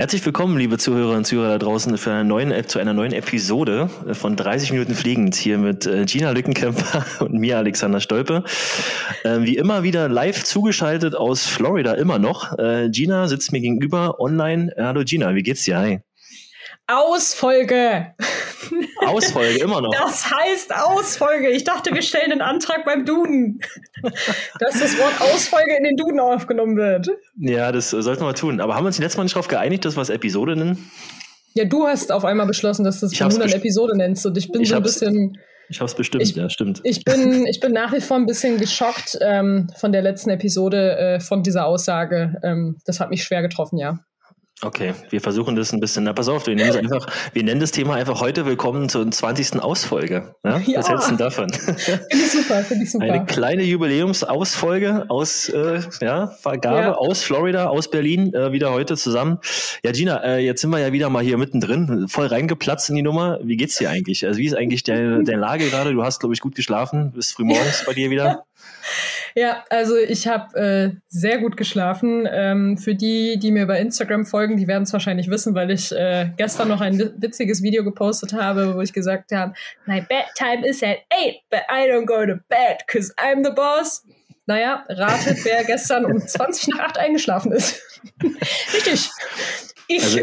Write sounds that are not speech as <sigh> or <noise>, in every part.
Herzlich willkommen, liebe Zuhörerinnen und Zuhörer da draußen, für eine neuen, zu einer neuen Episode von 30 Minuten Fliegend hier mit äh, Gina Lückenkämper <laughs> und mir, Alexander Stolpe. Ähm, wie immer wieder live zugeschaltet aus Florida, immer noch. Äh, Gina sitzt mir gegenüber online. Hallo Gina, wie geht's dir? Hi. Ausfolge. Ausfolge, immer noch. Das heißt Ausfolge. Ich dachte, wir stellen einen Antrag beim Duden, dass das Wort Ausfolge in den Duden aufgenommen wird. Ja, das sollten wir tun. Aber haben wir uns letztes Mal nicht darauf geeinigt, dass wir es Episode nennen? Ja, du hast auf einmal beschlossen, dass du es nun eine Episode nennst. Und ich bin ich so ein bisschen. Ich habe es bestimmt, ich, ja, stimmt. Ich bin, ich bin nach wie vor ein bisschen geschockt ähm, von der letzten Episode, äh, von dieser Aussage. Ähm, das hat mich schwer getroffen, ja. Okay, wir versuchen das ein bisschen. Na, pass auf, wir nennen, einfach, wir nennen das Thema einfach heute Willkommen zur 20. Ausfolge. Ja? ja. Was hältst du davon? Finde ich super, finde ich super. Eine kleine Jubiläumsausfolge aus äh, ja, Vergabe ja. aus Florida, aus Berlin, äh, wieder heute zusammen. Ja, Gina, äh, jetzt sind wir ja wieder mal hier mittendrin, voll reingeplatzt in die Nummer. Wie geht's dir eigentlich? Also wie ist eigentlich deine, deine Lage gerade? Du hast, glaube ich, gut geschlafen, bist früh morgens bei dir wieder. <laughs> Ja, also ich habe äh, sehr gut geschlafen. Ähm, für die, die mir bei Instagram folgen, die werden es wahrscheinlich wissen, weil ich äh, gestern noch ein witziges Video gepostet habe, wo ich gesagt habe, my bedtime is at 8, but I don't go to bed, cause I'm the boss. Naja, ratet, wer <laughs> gestern um 20 nach 8 eingeschlafen ist. <laughs> Richtig. Ich. Also,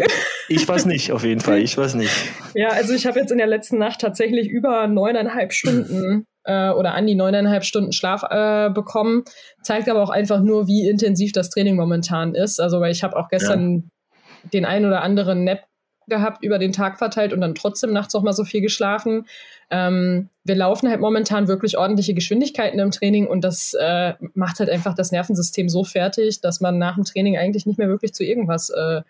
ich weiß nicht, auf jeden Fall. Ich weiß nicht. Ja, also ich habe jetzt in der letzten Nacht tatsächlich über neuneinhalb Stunden äh, oder an die neuneinhalb Stunden Schlaf äh, bekommen. Zeigt aber auch einfach nur, wie intensiv das Training momentan ist. Also, weil ich habe auch gestern ja. den einen oder anderen Nap gehabt über den Tag verteilt und dann trotzdem nachts auch mal so viel geschlafen. Ähm, wir laufen halt momentan wirklich ordentliche Geschwindigkeiten im Training und das äh, macht halt einfach das Nervensystem so fertig, dass man nach dem Training eigentlich nicht mehr wirklich zu irgendwas äh,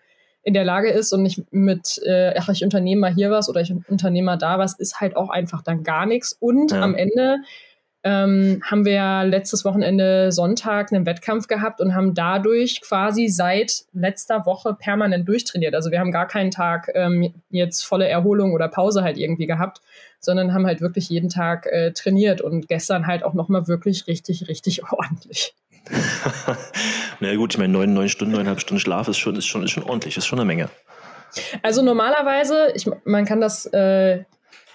in der Lage ist und nicht mit, äh, ach, ich unternehme mal hier was oder ich unternehme mal da was, ist halt auch einfach dann gar nichts. Und ja. am Ende ähm, haben wir ja letztes Wochenende Sonntag einen Wettkampf gehabt und haben dadurch quasi seit letzter Woche permanent durchtrainiert. Also wir haben gar keinen Tag ähm, jetzt volle Erholung oder Pause halt irgendwie gehabt, sondern haben halt wirklich jeden Tag äh, trainiert und gestern halt auch nochmal wirklich richtig, richtig <laughs> ordentlich. <laughs> Na gut, ich meine, neun, neun Stunden, neuneinhalb Stunden Schlaf ist schon, ist schon, ist schon ordentlich, ist schon eine Menge. Also normalerweise, ich, man kann das, äh,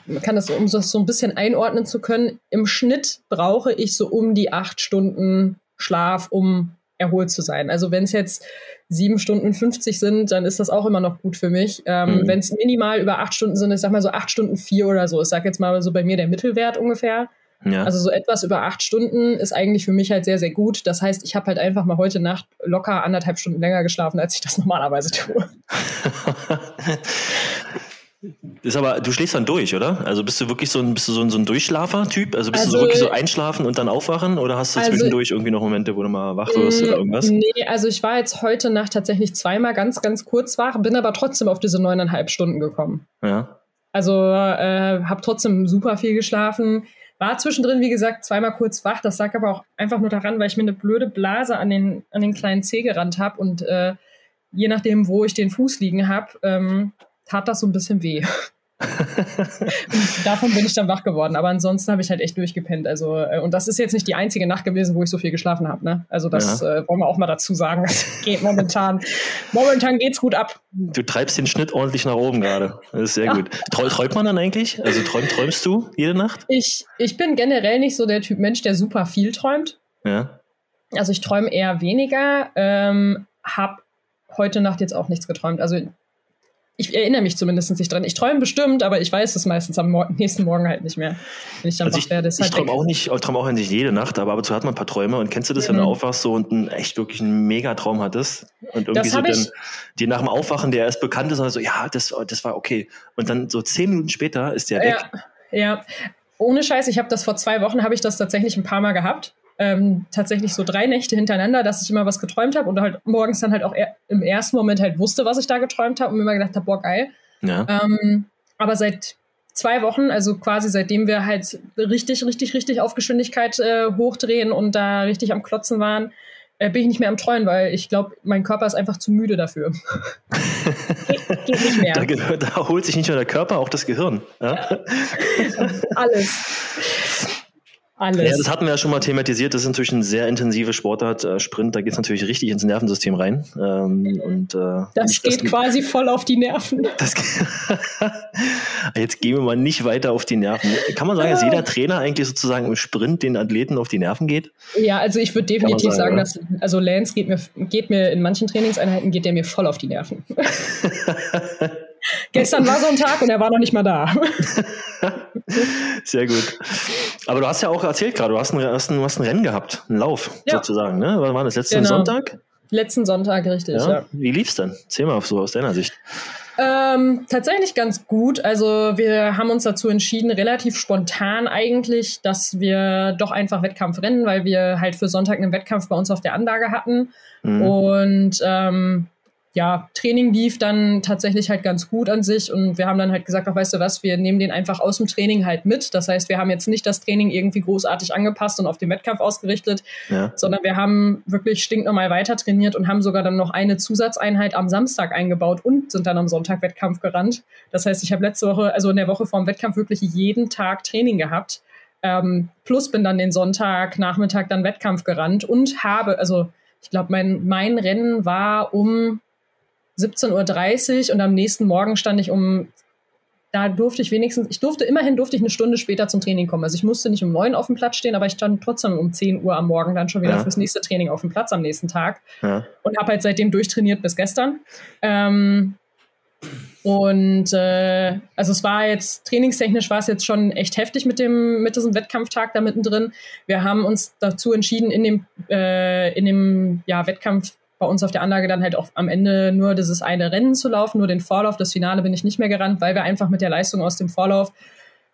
man kann das, um das so ein bisschen einordnen zu können, im Schnitt brauche ich so um die acht Stunden Schlaf, um erholt zu sein. Also wenn es jetzt sieben Stunden 50 sind, dann ist das auch immer noch gut für mich. Ähm, mhm. Wenn es minimal über acht Stunden sind, ich sag mal so acht Stunden vier oder so. Ich sag jetzt mal so bei mir der Mittelwert ungefähr. Ja. Also so etwas über acht Stunden ist eigentlich für mich halt sehr, sehr gut. Das heißt, ich habe halt einfach mal heute Nacht locker anderthalb Stunden länger geschlafen, als ich das <laughs> normalerweise tue. <laughs> ist aber, du schläfst dann durch, oder? Also bist du wirklich so ein, bist du so ein, so ein Durchschlafer-Typ? Also bist also, du so wirklich so einschlafen und dann aufwachen oder hast du also, zwischendurch irgendwie noch Momente, wo du mal wach wirst oder mm, irgendwas? Nee, also ich war jetzt heute Nacht tatsächlich zweimal ganz, ganz kurz wach, bin aber trotzdem auf diese neuneinhalb Stunden gekommen. Ja. Also äh, habe trotzdem super viel geschlafen war zwischendrin, wie gesagt, zweimal kurz wach. Das lag aber auch einfach nur daran, weil ich mir eine blöde Blase an den, an den kleinen Zeh gerannt habe und äh, je nachdem, wo ich den Fuß liegen habe, ähm, tat das so ein bisschen weh. <laughs> davon bin ich dann wach geworden. Aber ansonsten habe ich halt echt durchgepennt. Also, äh, und das ist jetzt nicht die einzige Nacht gewesen, wo ich so viel geschlafen habe. Ne? Also, das ja. äh, wollen wir auch mal dazu sagen. Das geht momentan. momentan geht's gut ab. Du treibst den Schnitt ordentlich nach oben gerade. Das ist sehr ja. gut. träumt man dann eigentlich? Also träum, träumst du jede Nacht? Ich, ich bin generell nicht so der Typ Mensch, der super viel träumt. Ja. Also ich träume eher weniger. Ähm, hab heute Nacht jetzt auch nichts geträumt. Also ich erinnere mich zumindest nicht dran. Ich träume bestimmt, aber ich weiß es meistens am Mor nächsten Morgen halt nicht mehr. Wenn ich dann also wach werde. Ich, ich halt träume auch nicht, ich träume auch nicht jede Nacht, aber ab und zu hat man ein paar Träume. Und kennst du das, mhm. wenn du aufwachst so und einen, echt wirklich einen Megatraum hattest? Und irgendwie so dann, dir nach dem Aufwachen, der erst bekannt ist, und so, ja, das, das war okay. Und dann so zehn Minuten später ist der weg. Ja, ja. ohne Scheiß, ich habe das vor zwei Wochen, habe ich das tatsächlich ein paar Mal gehabt ähm, tatsächlich so drei Nächte hintereinander, dass ich immer was geträumt habe und halt morgens dann halt auch im ersten Moment halt wusste, was ich da geträumt habe und mir immer gedacht habe, boah, geil. Ja. Ähm, aber seit zwei Wochen, also quasi seitdem wir halt richtig, richtig, richtig auf Geschwindigkeit äh, hochdrehen und da richtig am Klotzen waren, äh, bin ich nicht mehr am Träumen, weil ich glaube, mein Körper ist einfach zu müde dafür. geht, <laughs> geht, nicht mehr. Da, da, holt sich nicht nur der Körper, auch das Gehirn. Ja? Alles. Alles. Ja, das hatten wir ja schon mal thematisiert. Das ist natürlich ein sehr intensive Sportart, äh, Sprint. Da geht es natürlich richtig ins Nervensystem rein. Ähm, und, äh, das geht das, quasi voll auf die Nerven. Das, <laughs> jetzt gehen wir mal nicht weiter auf die Nerven. Kann man sagen, dass jeder Trainer eigentlich sozusagen im Sprint den Athleten auf die Nerven geht? Ja, also ich würde definitiv sagen, sagen dass also Lance geht mir, geht mir in manchen Trainingseinheiten geht der mir voll auf die Nerven. <laughs> Gestern war so ein Tag und er war noch nicht mal da. <laughs> Sehr gut. Aber du hast ja auch erzählt gerade, du hast ein, hast ein, hast ein Rennen gehabt, einen Lauf ja. sozusagen. Ne? Wann war das? Letzten genau. Sonntag? Letzten Sonntag, richtig, ja. ja. Wie lief's denn? Erzähl mal so aus deiner Sicht. Ähm, tatsächlich ganz gut. Also wir haben uns dazu entschieden, relativ spontan eigentlich, dass wir doch einfach Wettkampf rennen, weil wir halt für Sonntag einen Wettkampf bei uns auf der Anlage hatten. Mhm. Und ähm, ja, Training lief dann tatsächlich halt ganz gut an sich und wir haben dann halt gesagt, ach, weißt du was, wir nehmen den einfach aus dem Training halt mit. Das heißt, wir haben jetzt nicht das Training irgendwie großartig angepasst und auf den Wettkampf ausgerichtet, ja. sondern wir haben wirklich stinknormal weiter trainiert und haben sogar dann noch eine Zusatzeinheit am Samstag eingebaut und sind dann am Sonntag Wettkampf gerannt. Das heißt, ich habe letzte Woche, also in der Woche vorm Wettkampf wirklich jeden Tag Training gehabt. Ähm, plus bin dann den Sonntag Nachmittag dann Wettkampf gerannt und habe, also ich glaube, mein, mein Rennen war um 17.30 Uhr und am nächsten Morgen stand ich um, da durfte ich wenigstens, ich durfte immerhin durfte ich eine Stunde später zum Training kommen. Also ich musste nicht um neun auf dem Platz stehen, aber ich stand trotzdem um 10 Uhr am Morgen dann schon wieder ja. fürs nächste Training auf dem Platz am nächsten Tag ja. und habe halt seitdem durchtrainiert bis gestern. Ähm, und äh, also es war jetzt, trainingstechnisch war es jetzt schon echt heftig mit dem, mit diesem Wettkampftag da mittendrin. Wir haben uns dazu entschieden, in dem, äh, in dem ja, Wettkampf bei uns auf der Anlage dann halt auch am Ende nur dieses eine Rennen zu laufen, nur den Vorlauf. Das Finale bin ich nicht mehr gerannt, weil wir einfach mit der Leistung aus dem Vorlauf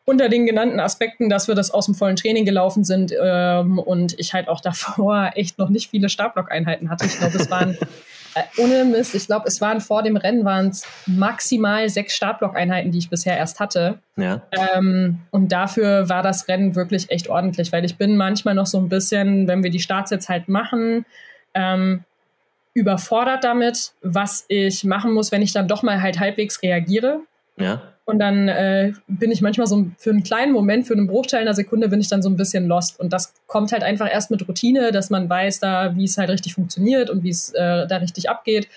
unter den genannten Aspekten, dass wir das aus dem vollen Training gelaufen sind ähm, und ich halt auch davor echt noch nicht viele Startblock-Einheiten hatte. Ich glaube, es waren <laughs> äh, ohne Mist, ich glaube, es waren vor dem Rennen waren es maximal sechs Startblock-Einheiten, die ich bisher erst hatte. Ja. Ähm, und dafür war das Rennen wirklich echt ordentlich, weil ich bin manchmal noch so ein bisschen, wenn wir die Starts jetzt halt machen, ähm, überfordert damit, was ich machen muss, wenn ich dann doch mal halt halbwegs reagiere. Ja. Und dann äh, bin ich manchmal so für einen kleinen Moment, für einen Bruchteil einer Sekunde bin ich dann so ein bisschen lost. Und das kommt halt einfach erst mit Routine, dass man weiß da, wie es halt richtig funktioniert und wie es äh, da richtig abgeht.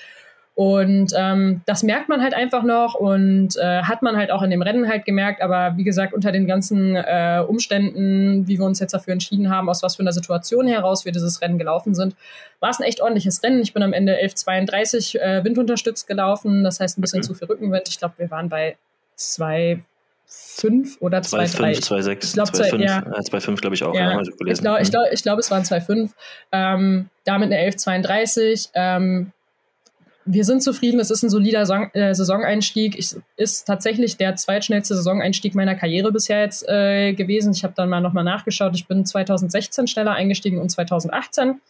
Und ähm, das merkt man halt einfach noch und äh, hat man halt auch in dem Rennen halt gemerkt. Aber wie gesagt, unter den ganzen äh, Umständen, wie wir uns jetzt dafür entschieden haben, aus was für einer Situation heraus wir dieses Rennen gelaufen sind, war es ein echt ordentliches Rennen. Ich bin am Ende 11,32 äh, windunterstützt gelaufen. Das heißt ein bisschen mhm. zu viel Rückenwind. Ich glaube, wir waren bei 2,5 oder 2,3. 2,6. Ich glaube, 2,5 ja. 2,5 glaube ich auch. Ja. Ich glaube, ich ich glaub, ich glaub, es waren 2,5. Ähm, damit eine 11,32. Ähm, wir sind zufrieden, es ist ein solider Son äh, Saisoneinstieg. Ich, ist tatsächlich der zweitschnellste Saisoneinstieg meiner Karriere bisher jetzt äh, gewesen. Ich habe dann mal nochmal nachgeschaut. Ich bin 2016 schneller eingestiegen und 2018.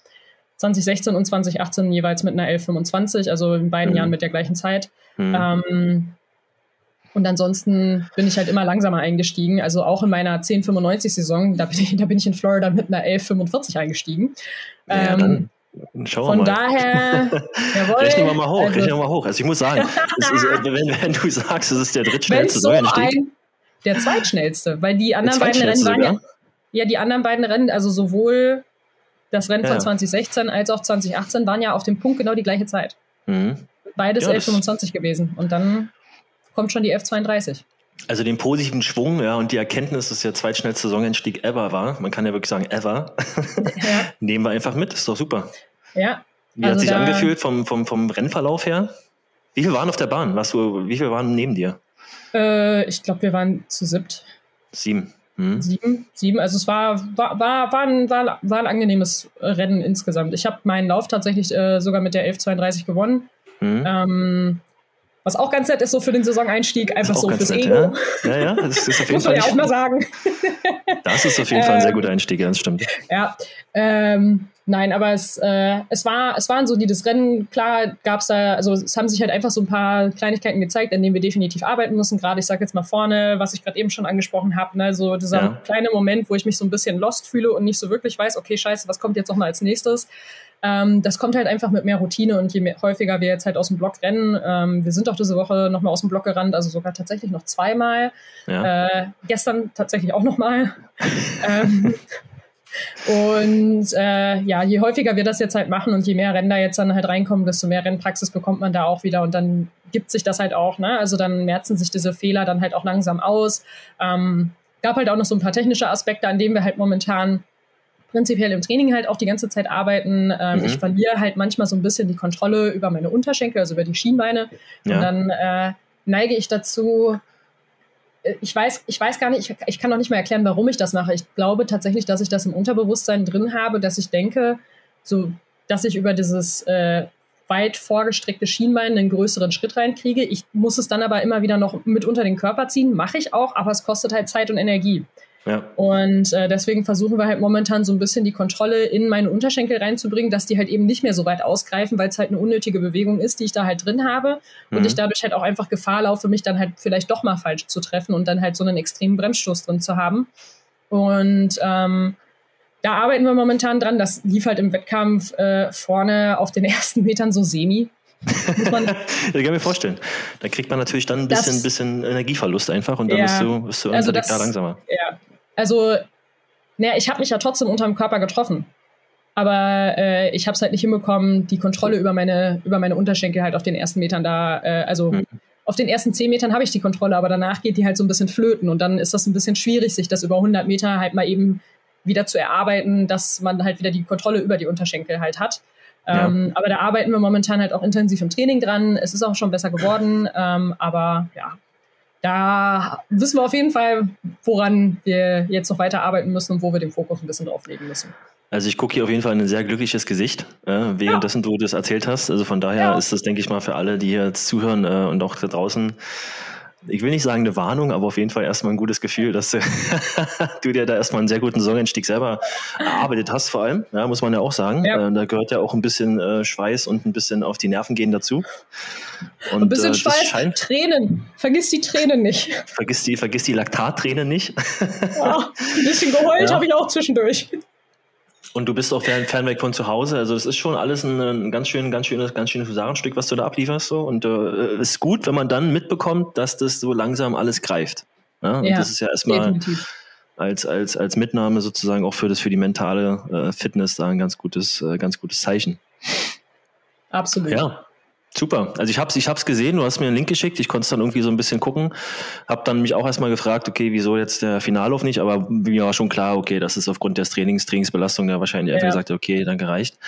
2016 und 2018 jeweils mit einer 11,25, also in beiden mhm. Jahren mit der gleichen Zeit. Mhm. Ähm, und ansonsten bin ich halt immer langsamer eingestiegen. Also auch in meiner 10,95-Saison, da, bin ich, da bin ich in Florida mit einer 11,45 eingestiegen. Ja, ähm, Schauen Von mal. daher, <laughs> jawohl, rechnen wir mal hoch, also, rechnen wir mal hoch. Also ich muss sagen, ist, <laughs> wenn, wenn, du sagst, es ist der drittschnellste so ein, Der zweitschnellste, weil die anderen beiden Rennen waren ja, ja, die anderen beiden Rennen, also sowohl das Rennen von 2016 als auch 2018 waren ja auf dem Punkt genau die gleiche Zeit. Mhm. Beides ja, 11,25 gewesen. Und dann kommt schon die F32. Also den positiven Schwung, ja, und die Erkenntnis, dass der zweitschnellste Saisoneinstieg ever war, man kann ja wirklich sagen ever, <laughs> ja. <laughs> nehmen wir einfach mit, ist doch super. Ja. Wie also hat sich angefühlt vom, vom, vom Rennverlauf her? Wie viele waren auf der Bahn? Was du, wie viele waren neben dir? Äh, ich glaube, wir waren zu siebt. Sieben. Hm. Sieben, sieben. Also es war, war, war, war, ein, war, war ein angenehmes Rennen insgesamt. Ich habe meinen Lauf tatsächlich äh, sogar mit der 1132 gewonnen. Hm. Ähm, was auch ganz nett ist, so für den Saisoneinstieg, einfach so fürs nett, Ego. Ja, ja, ja das ist auf <laughs> jeden Muss Fall. man ja auch mal sagen. <laughs> Das ist auf jeden Fall ein sehr guter Einstieg, ja, das stimmt. Ja, ähm, nein, aber es, äh, es, war, es war ein solides Rennen. Klar gab es da, also es haben sich halt einfach so ein paar Kleinigkeiten gezeigt, an denen wir definitiv arbeiten müssen. Gerade, ich sage jetzt mal vorne, was ich gerade eben schon angesprochen habe, ne, so dieser ja. kleine Moment, wo ich mich so ein bisschen lost fühle und nicht so wirklich weiß, okay, scheiße, was kommt jetzt noch mal als nächstes. Ähm, das kommt halt einfach mit mehr Routine und je mehr, häufiger wir jetzt halt aus dem Block rennen. Ähm, wir sind auch diese Woche nochmal aus dem Block gerannt, also sogar tatsächlich noch zweimal. Ja. Äh, gestern tatsächlich auch nochmal. <laughs> ähm, Und äh, ja, je häufiger wir das jetzt halt machen und je mehr Rennen da jetzt dann halt reinkommen, desto mehr Rennpraxis bekommt man da auch wieder und dann gibt sich das halt auch. Ne? Also dann merzen sich diese Fehler dann halt auch langsam aus. Ähm, gab halt auch noch so ein paar technische Aspekte, an denen wir halt momentan prinzipiell im Training halt auch die ganze Zeit arbeiten. Ähm, mhm. Ich verliere halt manchmal so ein bisschen die Kontrolle über meine Unterschenkel, also über die Schienbeine. Ja. Und dann äh, neige ich dazu, äh, ich weiß, ich weiß gar nicht, ich, ich kann noch nicht mal erklären, warum ich das mache. Ich glaube tatsächlich, dass ich das im Unterbewusstsein drin habe, dass ich denke, so, dass ich über dieses äh, weit vorgestreckte Schienbein einen größeren Schritt reinkriege. Ich muss es dann aber immer wieder noch mit unter den Körper ziehen, mache ich auch, aber es kostet halt Zeit und Energie. Ja. Und äh, deswegen versuchen wir halt momentan so ein bisschen die Kontrolle in meine Unterschenkel reinzubringen, dass die halt eben nicht mehr so weit ausgreifen, weil es halt eine unnötige Bewegung ist, die ich da halt drin habe. Mhm. Und ich dadurch halt auch einfach Gefahr laufe, mich dann halt vielleicht doch mal falsch zu treffen und dann halt so einen extremen Bremsstoß drin zu haben. Und ähm, da arbeiten wir momentan dran. Das lief halt im Wettkampf äh, vorne auf den <laughs> ersten Metern so semi. das <laughs> kann ich mir vorstellen. Da kriegt man natürlich dann ein bisschen, das, bisschen Energieverlust einfach und dann ja, bist du, bist du also das, da langsamer. Ja, also, naja, ich habe mich ja trotzdem unterm Körper getroffen. Aber äh, ich habe es halt nicht hinbekommen, die Kontrolle über meine, über meine Unterschenkel halt auf den ersten Metern da, äh, also mhm. auf den ersten zehn Metern habe ich die Kontrolle, aber danach geht die halt so ein bisschen flöten und dann ist das ein bisschen schwierig, sich das über 100 Meter halt mal eben wieder zu erarbeiten, dass man halt wieder die Kontrolle über die Unterschenkel halt hat. Ja. Ähm, aber da arbeiten wir momentan halt auch intensiv im Training dran. Es ist auch schon besser geworden, ähm, aber ja, da wissen wir auf jeden Fall, woran wir jetzt noch weiter arbeiten müssen und wo wir den Fokus ein bisschen drauf legen müssen. Also ich gucke hier auf jeden Fall ein sehr glückliches Gesicht, äh, währenddessen ja. du das erzählt hast. Also von daher ja. ist das, denke ich mal, für alle, die hier jetzt zuhören äh, und auch da draußen ich will nicht sagen eine Warnung, aber auf jeden Fall erstmal ein gutes Gefühl, dass <laughs> du dir da erstmal einen sehr guten Saisoneinstieg selber erarbeitet hast, vor allem, ja, muss man ja auch sagen. Ja. Äh, da gehört ja auch ein bisschen äh, Schweiß und ein bisschen auf die Nerven gehen dazu. Und, ein bisschen äh, Schweiß, scheint, Tränen. Vergiss die Tränen nicht. Vergiss die, vergiss die Laktattränen nicht. Ja, ein bisschen geheult ja. habe ich auch zwischendurch. Und du bist auch fern, fernweg von zu Hause. Also das ist schon alles ein, ein ganz schön, ganz schönes, ganz schönes Husarenstück, was du da ablieferst. So. Und äh, ist gut, wenn man dann mitbekommt, dass das so langsam alles greift. Ja, ja das ist ja erstmal als, als, als Mitnahme sozusagen auch für das für die mentale äh, Fitness da ein ganz gutes, äh, ganz gutes Zeichen. Absolut. Ja. Super. Also ich habe es ich hab's gesehen, du hast mir einen Link geschickt, ich konnte es dann irgendwie so ein bisschen gucken. Habe dann mich auch erstmal gefragt, okay, wieso jetzt der Finallauf nicht, aber mir war schon klar, okay, das ist aufgrund des Trainings, Trainingsbelastung da wahrscheinlich einfach gesagt, okay, dann gereicht.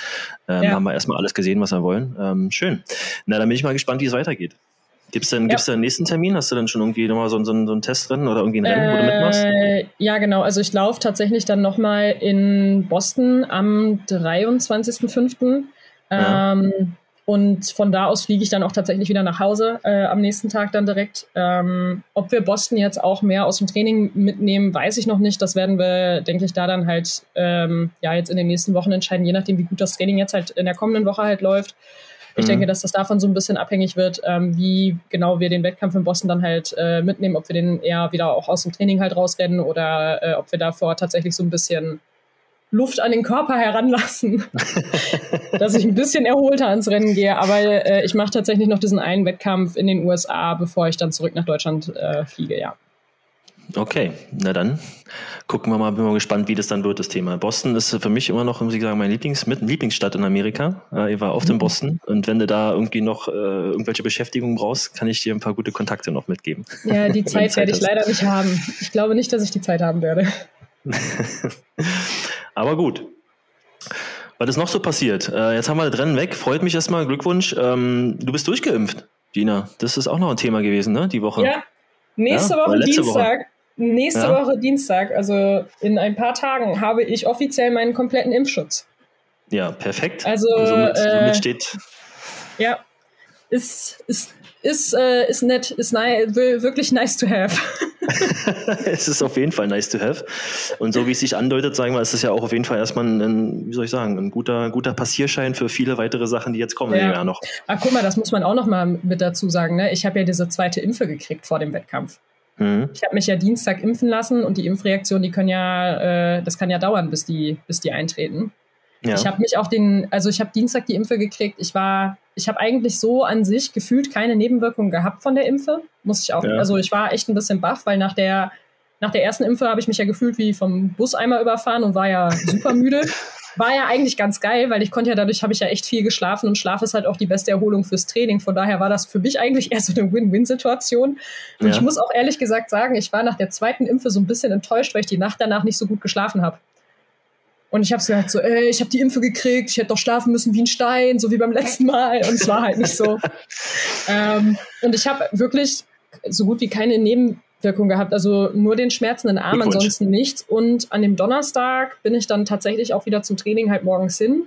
Ähm, ja. Haben wir erstmal alles gesehen, was wir wollen. Ähm, schön. Na, dann bin ich mal gespannt, wie es weitergeht. Gibt es denn, ja. gibt's denn einen nächsten Termin? Hast du denn schon irgendwie nochmal so, so, so ein Testrennen oder irgendwie ein Rennen, äh, wo du mitmachst? Äh, ja, genau. Also ich laufe tatsächlich dann nochmal in Boston am 23.05. Ja. Ähm, und von da aus fliege ich dann auch tatsächlich wieder nach Hause äh, am nächsten Tag dann direkt. Ähm, ob wir Boston jetzt auch mehr aus dem Training mitnehmen, weiß ich noch nicht. Das werden wir, denke ich, da dann halt ähm, ja jetzt in den nächsten Wochen entscheiden, je nachdem, wie gut das Training jetzt halt in der kommenden Woche halt läuft. Ich mhm. denke, dass das davon so ein bisschen abhängig wird, ähm, wie genau wir den Wettkampf in Boston dann halt äh, mitnehmen, ob wir den eher wieder auch aus dem Training halt rausrennen oder äh, ob wir davor tatsächlich so ein bisschen Luft an den Körper heranlassen, <laughs> dass ich ein bisschen erholter ans Rennen gehe. Aber äh, ich mache tatsächlich noch diesen einen Wettkampf in den USA, bevor ich dann zurück nach Deutschland äh, fliege, ja. Okay, na dann gucken wir mal, bin mal gespannt, wie das dann wird, das Thema. Boston ist für mich immer noch, muss ich sagen, meine Lieblings mit Lieblingsstadt in Amerika. Äh, ich war oft mhm. in Boston und wenn du da irgendwie noch äh, irgendwelche Beschäftigung brauchst, kann ich dir ein paar gute Kontakte noch mitgeben. Ja, die <laughs> Zeit, Zeit werde ich leider nicht haben. Ich glaube nicht, dass ich die Zeit haben werde. <laughs> Aber gut. Was ist noch so passiert? Äh, jetzt haben wir das Rennen weg. Freut mich erstmal. Glückwunsch. Ähm, du bist durchgeimpft, Gina. Das ist auch noch ein Thema gewesen, ne? Die Woche. Ja. Nächste ja? Woche Dienstag. Woche. Nächste ja? Woche Dienstag, also in ein paar Tagen, habe ich offiziell meinen kompletten Impfschutz. Ja, perfekt. Also, somit, äh, somit steht. Ja, ist, ist ist, äh, ist nett, ist ni wirklich nice to have. <laughs> <laughs> es ist auf jeden Fall nice to have. Und so wie es sich andeutet, sagen wir, ist es ja auch auf jeden Fall erstmal ein, wie soll ich sagen, ein guter, guter Passierschein für viele weitere Sachen, die jetzt kommen ja. ja noch. Ach, guck mal, das muss man auch noch mal mit dazu sagen. Ne? Ich habe ja diese zweite Impfe gekriegt vor dem Wettkampf. Mhm. Ich habe mich ja Dienstag impfen lassen und die Impfreaktion, die können ja, äh, das kann ja dauern, bis die, bis die eintreten. Ja. Ich habe mich auch den, also ich habe Dienstag die Impfe gekriegt. Ich war, ich habe eigentlich so an sich gefühlt keine Nebenwirkungen gehabt von der Impfe, muss ich auch. Ja. Also ich war echt ein bisschen baff, weil nach der, nach der ersten Impfe habe ich mich ja gefühlt wie vom Bus einmal überfahren und war ja super müde. <laughs> War ja eigentlich ganz geil, weil ich konnte ja dadurch habe ich ja echt viel geschlafen und Schlaf ist halt auch die beste Erholung fürs Training. Von daher war das für mich eigentlich eher so eine Win-Win-Situation. Und ja. ich muss auch ehrlich gesagt sagen, ich war nach der zweiten Impfe so ein bisschen enttäuscht, weil ich die Nacht danach nicht so gut geschlafen habe. Und ich habe gesagt so, ey, ich habe die Impfe gekriegt, ich hätte doch schlafen müssen wie ein Stein, so wie beim letzten Mal. Und es war halt nicht so. <laughs> ähm, und ich habe wirklich so gut wie keine Neben Wirkung gehabt. Also nur den schmerzenden Arm, ansonsten nichts. Und an dem Donnerstag bin ich dann tatsächlich auch wieder zum Training halt morgens hin.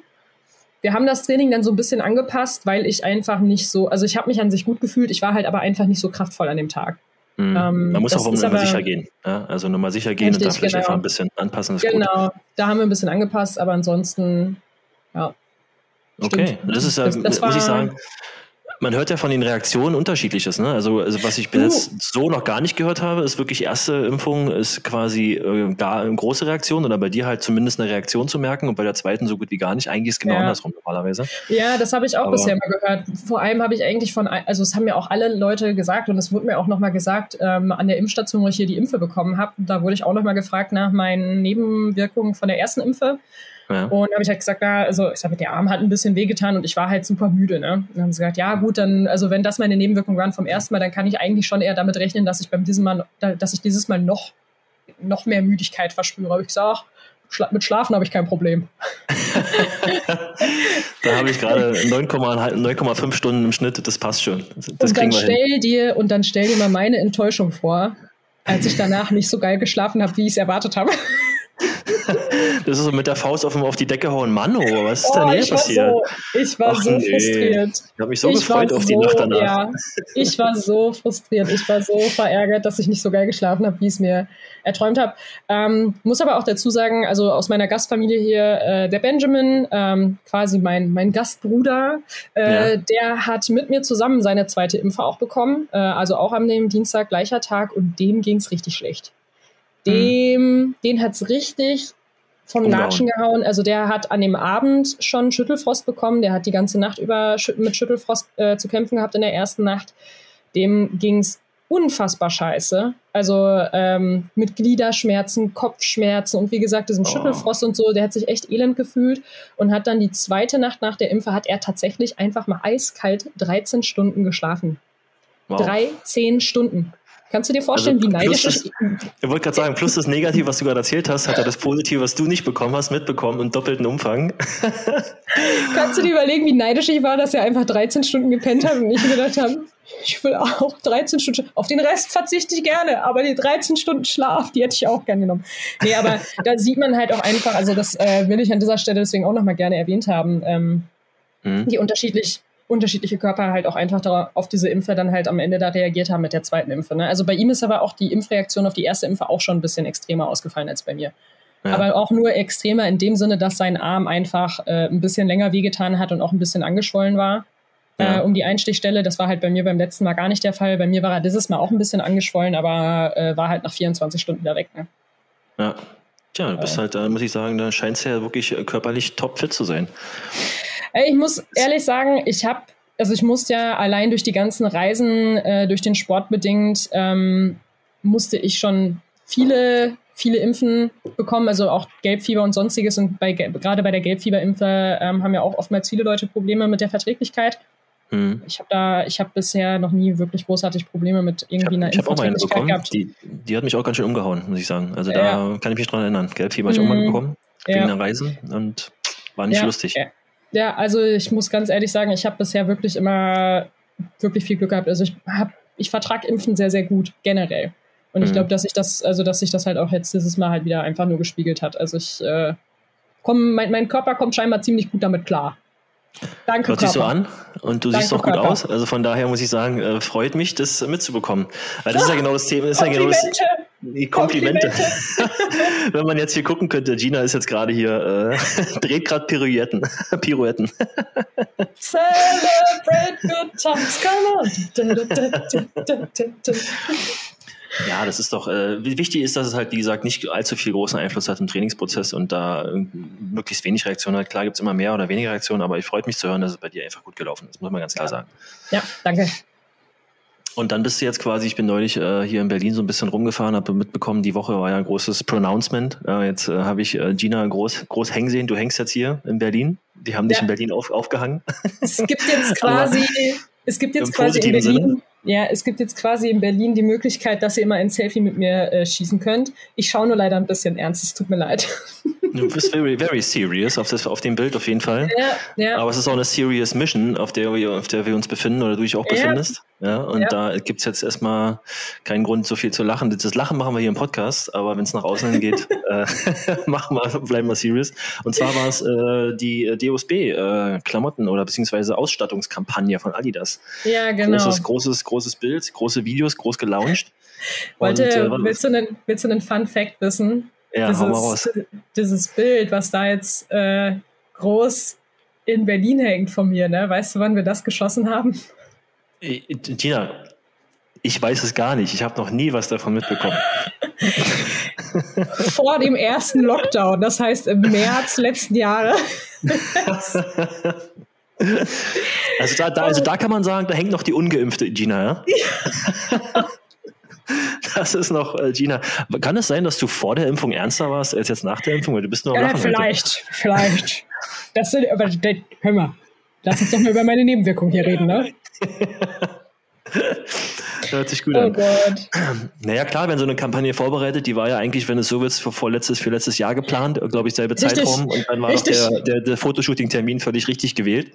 Wir haben das Training dann so ein bisschen angepasst, weil ich einfach nicht so, also ich habe mich an sich gut gefühlt, ich war halt aber einfach nicht so kraftvoll an dem Tag. Mhm. Ähm, Man muss auch nochmal sicher gehen. Ja? Also nochmal sicher gehen richtig, und da vielleicht genau. einfach ein bisschen anpassen. genau, gut. da haben wir ein bisschen angepasst, aber ansonsten, ja. Okay, das ist ja, das, das muss ich sagen, man hört ja von den Reaktionen unterschiedliches. Ne? Also, also was ich bis jetzt so noch gar nicht gehört habe, ist wirklich erste Impfung ist quasi äh, gar eine große Reaktion oder bei dir halt zumindest eine Reaktion zu merken und bei der zweiten so gut wie gar nicht. Eigentlich ist es genau ja. andersrum normalerweise. Ja, das habe ich auch Aber bisher mal gehört. Vor allem habe ich eigentlich von, also es haben mir auch alle Leute gesagt und es wurde mir auch nochmal gesagt ähm, an der Impfstation, wo ich hier die Impfe bekommen habe. Da wurde ich auch nochmal gefragt nach meinen Nebenwirkungen von der ersten Impfe. Ja. Und habe ich halt gesagt, na, also ich sag, der Arm hat ein bisschen wehgetan und ich war halt super müde. Ne? Und dann haben sie gesagt, ja gut, dann, also wenn das meine Nebenwirkungen waren vom ersten Mal, dann kann ich eigentlich schon eher damit rechnen, dass ich beim diesem Mal, dass ich dieses Mal noch, noch mehr Müdigkeit verspüre. Habe ich gesagt, Schla mit Schlafen habe ich kein Problem. <laughs> da habe ich gerade 9,5 Stunden im Schnitt, das passt schon. Das und dann stell dir und dann stell dir mal meine Enttäuschung vor, als ich danach nicht so geil geschlafen habe, wie ich es erwartet habe. <laughs> Das ist so mit der Faust auf, auf die Decke hauen. Mann, oh, was ist oh, denn hier passiert? So, ich war Ach, so nee. frustriert. Ich habe mich so ich gefreut auf so, die Nacht danach. Ja, ich war so frustriert. Ich war so verärgert, dass ich nicht so geil geschlafen habe, wie ich es mir erträumt habe. Ähm, muss aber auch dazu sagen, also aus meiner Gastfamilie hier, äh, der Benjamin, ähm, quasi mein, mein Gastbruder, äh, ja. der hat mit mir zusammen seine zweite Impfe auch bekommen. Äh, also auch am Dienstag gleicher Tag und dem ging es richtig schlecht. Dem, mhm. den hat's richtig vom Umbauen. Latschen gehauen. Also der hat an dem Abend schon Schüttelfrost bekommen. Der hat die ganze Nacht über mit Schüttelfrost äh, zu kämpfen gehabt in der ersten Nacht. Dem ging's unfassbar scheiße. Also ähm, mit Gliederschmerzen, Kopfschmerzen und wie gesagt, diesem oh. Schüttelfrost und so, der hat sich echt elend gefühlt und hat dann die zweite Nacht nach der Impfe, hat er tatsächlich einfach mal eiskalt 13 Stunden geschlafen. Wow. 13 Stunden. Kannst du dir vorstellen, also, wie neidisch das, ich <laughs> Ich wollte gerade sagen, plus das Negative, was du gerade erzählt hast, hat er das Positive, was du nicht bekommen hast, mitbekommen im doppelten Umfang. <laughs> Kannst du dir überlegen, wie neidisch ich war, dass er einfach 13 Stunden gepennt hat und ich gedacht habe, ich will auch 13 Stunden. Auf den Rest verzichte ich gerne, aber die 13 Stunden Schlaf, die hätte ich auch gerne genommen. Nee, aber <laughs> da sieht man halt auch einfach, also das äh, will ich an dieser Stelle deswegen auch nochmal gerne erwähnt haben, ähm, mhm. wie unterschiedlich unterschiedliche Körper halt auch einfach darauf, auf diese Impfe dann halt am Ende da reagiert haben mit der zweiten Impfe. Ne? Also bei ihm ist aber auch die Impfreaktion auf die erste Impfe auch schon ein bisschen extremer ausgefallen als bei mir. Ja. Aber auch nur extremer in dem Sinne, dass sein Arm einfach äh, ein bisschen länger wehgetan hat und auch ein bisschen angeschwollen war. Äh, ja. Äh, um die Einstichstelle. Das war halt bei mir beim letzten Mal gar nicht der Fall. Bei mir war er dieses Mal auch ein bisschen angeschwollen, aber äh, war halt nach 24 Stunden wieder weg. Ne? Ja. Tja, du bist halt, da muss ich sagen, da scheint es ja wirklich körperlich topfit zu sein. Ich muss ehrlich sagen, ich habe, also ich musste ja allein durch die ganzen Reisen, äh, durch den Sport bedingt, ähm, musste ich schon viele, viele Impfen bekommen, also auch Gelbfieber und sonstiges. Und bei, gerade bei der Gelbfieberimpfe ähm, haben ja auch oftmals viele Leute Probleme mit der Verträglichkeit. Mhm. Ich habe da, ich habe bisher noch nie wirklich großartig Probleme mit irgendwie ich hab, einer ich Impfverträglichkeit gehabt. Die, die hat mich auch ganz schön umgehauen, muss ich sagen. Also da ja. kann ich mich dran erinnern. Gelbfieber habe ich mhm. auch mal bekommen, wegen ja. einer Reise und war nicht ja. lustig. Ja. Also ich muss ganz ehrlich sagen, ich habe bisher wirklich immer wirklich viel Glück gehabt. Also ich habe, ich vertrage Impfen sehr, sehr gut, generell. Und mhm. ich glaube, dass sich das, also dass sich das halt auch jetzt dieses Mal halt wieder einfach nur gespiegelt hat. Also ich äh, komm, mein, mein Körper kommt scheinbar ziemlich gut damit klar. Danke, Hört sich so an und du Danke, siehst auch gut Körper. aus. Also von daher muss ich sagen, äh, freut mich, das mitzubekommen. Weil das ist ja genau das Thema. Ist ja genau das, Komplimente. Komplimente. <laughs> Wenn man jetzt hier gucken könnte, Gina ist jetzt gerade hier, äh, <laughs> dreht gerade Pirouetten. <laughs> Pirouetten. Celebrate good times, come on. Ja, das ist doch, äh, wichtig ist, dass es halt, wie gesagt, nicht allzu viel großen Einfluss hat im Trainingsprozess und da möglichst wenig Reaktionen hat. Klar gibt es immer mehr oder weniger Reaktionen, aber ich freue mich zu hören, dass es bei dir einfach gut gelaufen ist, muss man ganz klar sagen. Ja, danke. Und dann bist du jetzt quasi, ich bin neulich äh, hier in Berlin so ein bisschen rumgefahren, habe mitbekommen, die Woche war ja ein großes Pronouncement. Äh, jetzt äh, habe ich äh, Gina groß, groß hängen sehen. Du hängst jetzt hier in Berlin. Die haben dich in Berlin auf, aufgehangen. Es gibt jetzt <laughs> quasi, es gibt jetzt quasi in Berlin, Sinne. ja, es gibt jetzt quasi in Berlin die Möglichkeit, dass ihr immer ein Selfie mit mir äh, schießen könnt. Ich schaue nur leider ein bisschen ernst, es tut mir leid. Du bist very, very serious auf, das, auf dem Bild auf jeden Fall. Ja, ja. Aber es ist auch eine serious Mission, auf der wir, auf der wir uns befinden oder du dich auch befindest. Ja, und ja. da gibt's jetzt erstmal keinen Grund, so viel zu lachen. Das Lachen machen wir hier im Podcast, aber wenn es nach außen <laughs> geht, äh, <laughs> machen wir, bleiben wir serious. Und zwar war es äh, die DOSB-Klamotten äh, oder beziehungsweise Ausstattungskampagne von Adidas. Ja, genau. Großes, großes, großes Bild, große Videos, groß gelauncht. <laughs> Wollte, und, äh, willst, du einen, willst du einen Fun Fact wissen? Ja, dieses, hau mal raus. dieses Bild, was da jetzt äh, groß in Berlin hängt von mir, ne? Weißt du, wann wir das geschossen haben? Gina, ich weiß es gar nicht. Ich habe noch nie was davon mitbekommen. <laughs> Vor dem ersten Lockdown, das heißt im März letzten Jahres. <laughs> also, da, da, also da kann man sagen, da hängt noch die ungeimpfte Gina, ja? <laughs> Das ist noch, äh, Gina. Kann es sein, dass du vor der Impfung ernster warst als jetzt nach der Impfung? Weil du bist nur ja, vielleicht, heute. vielleicht. Das sind, aber hör mal, lass uns doch mal über meine Nebenwirkungen hier reden, ne? <laughs> Hört sich gut oh an. Gott. <clears throat> Naja, klar, wenn so eine Kampagne vorbereitet, die war ja eigentlich, wenn es so wird, für vorletztes, für letztes Jahr geplant, glaube ich, selbe richtig. Zeitraum. Und dann war der, der, der Fotoshooting-Termin völlig richtig gewählt.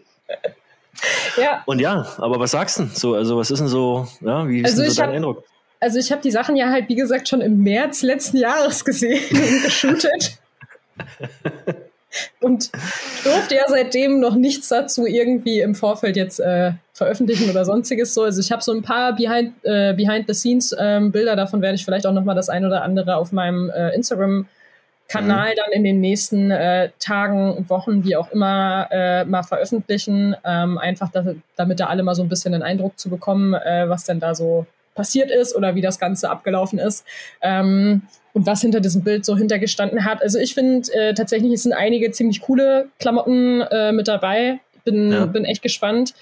Ja. Und ja, aber was sagst du? So, also was ist denn so, ja, wie ist also denn so dein hab, Eindruck? Also ich habe die Sachen ja halt, wie gesagt, schon im März letzten Jahres <laughs> gesehen und geshootet. <laughs> und durfte ja seitdem noch nichts dazu irgendwie im Vorfeld jetzt äh, veröffentlichen oder sonstiges so. Also ich habe so ein paar Behind, äh, Behind the Scenes ähm, Bilder, davon werde ich vielleicht auch nochmal das ein oder andere auf meinem äh, Instagram Kanal mhm. dann in den nächsten äh, Tagen, Wochen, wie auch immer, äh, mal veröffentlichen. Ähm, einfach, dass, damit da alle mal so ein bisschen den Eindruck zu bekommen, äh, was denn da so passiert ist oder wie das Ganze abgelaufen ist. Ähm, und was hinter diesem Bild so hintergestanden hat. Also ich finde äh, tatsächlich, es sind einige ziemlich coole Klamotten äh, mit dabei. Bin, ja. bin echt gespannt.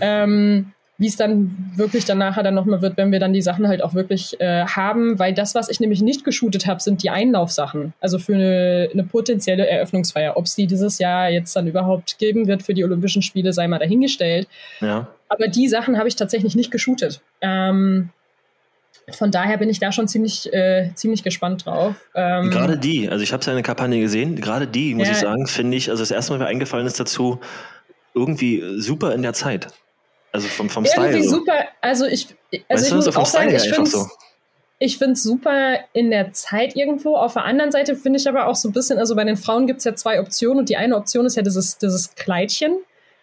Ähm, wie es dann wirklich dann nachher dann nochmal wird, wenn wir dann die Sachen halt auch wirklich äh, haben, weil das, was ich nämlich nicht geshootet habe, sind die Einlaufsachen. Also für eine, eine potenzielle Eröffnungsfeier. Ob es die dieses Jahr jetzt dann überhaupt geben wird für die Olympischen Spiele, sei mal dahingestellt. Ja. Aber die Sachen habe ich tatsächlich nicht geshootet. Ähm, von daher bin ich da schon ziemlich, äh, ziemlich gespannt drauf. Ähm, gerade die, also ich habe seine Kampagne gesehen, gerade die, muss ja, ich sagen, finde ich, also das erste Mal, mir eingefallen ist dazu, irgendwie super in der Zeit. Also vom, vom Style. Irgendwie super, also ich, also weißt ich muss auch sagen, ich finde so. Ich finde es super in der Zeit irgendwo. Auf der anderen Seite finde ich aber auch so ein bisschen, also bei den Frauen gibt es ja zwei Optionen und die eine Option ist ja dieses, dieses Kleidchen.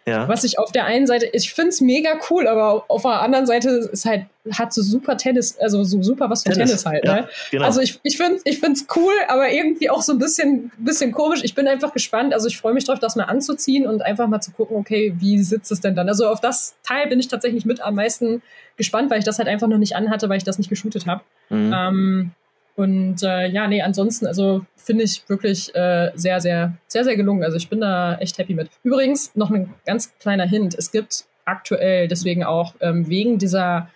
Ja. Was ich auf der einen Seite, ich finde es mega cool, aber auf der anderen Seite ist halt, hat so super Tennis, also so super was von Tennis, Tennis halt. Ja, ne? genau. Also ich, ich finde es ich cool, aber irgendwie auch so ein bisschen, bisschen komisch. Ich bin einfach gespannt. Also ich freue mich drauf, das mal anzuziehen und einfach mal zu gucken, okay, wie sitzt es denn dann? Also auf das Teil bin ich tatsächlich mit am meisten gespannt, weil ich das halt einfach noch nicht anhatte, weil ich das nicht geshootet habe. Mhm. Ähm, und äh, ja, nee, ansonsten, also finde ich wirklich äh, sehr, sehr, sehr, sehr gelungen. Also ich bin da echt happy mit. Übrigens, noch ein ganz kleiner Hint. Es gibt aktuell, deswegen auch ähm, wegen dieser,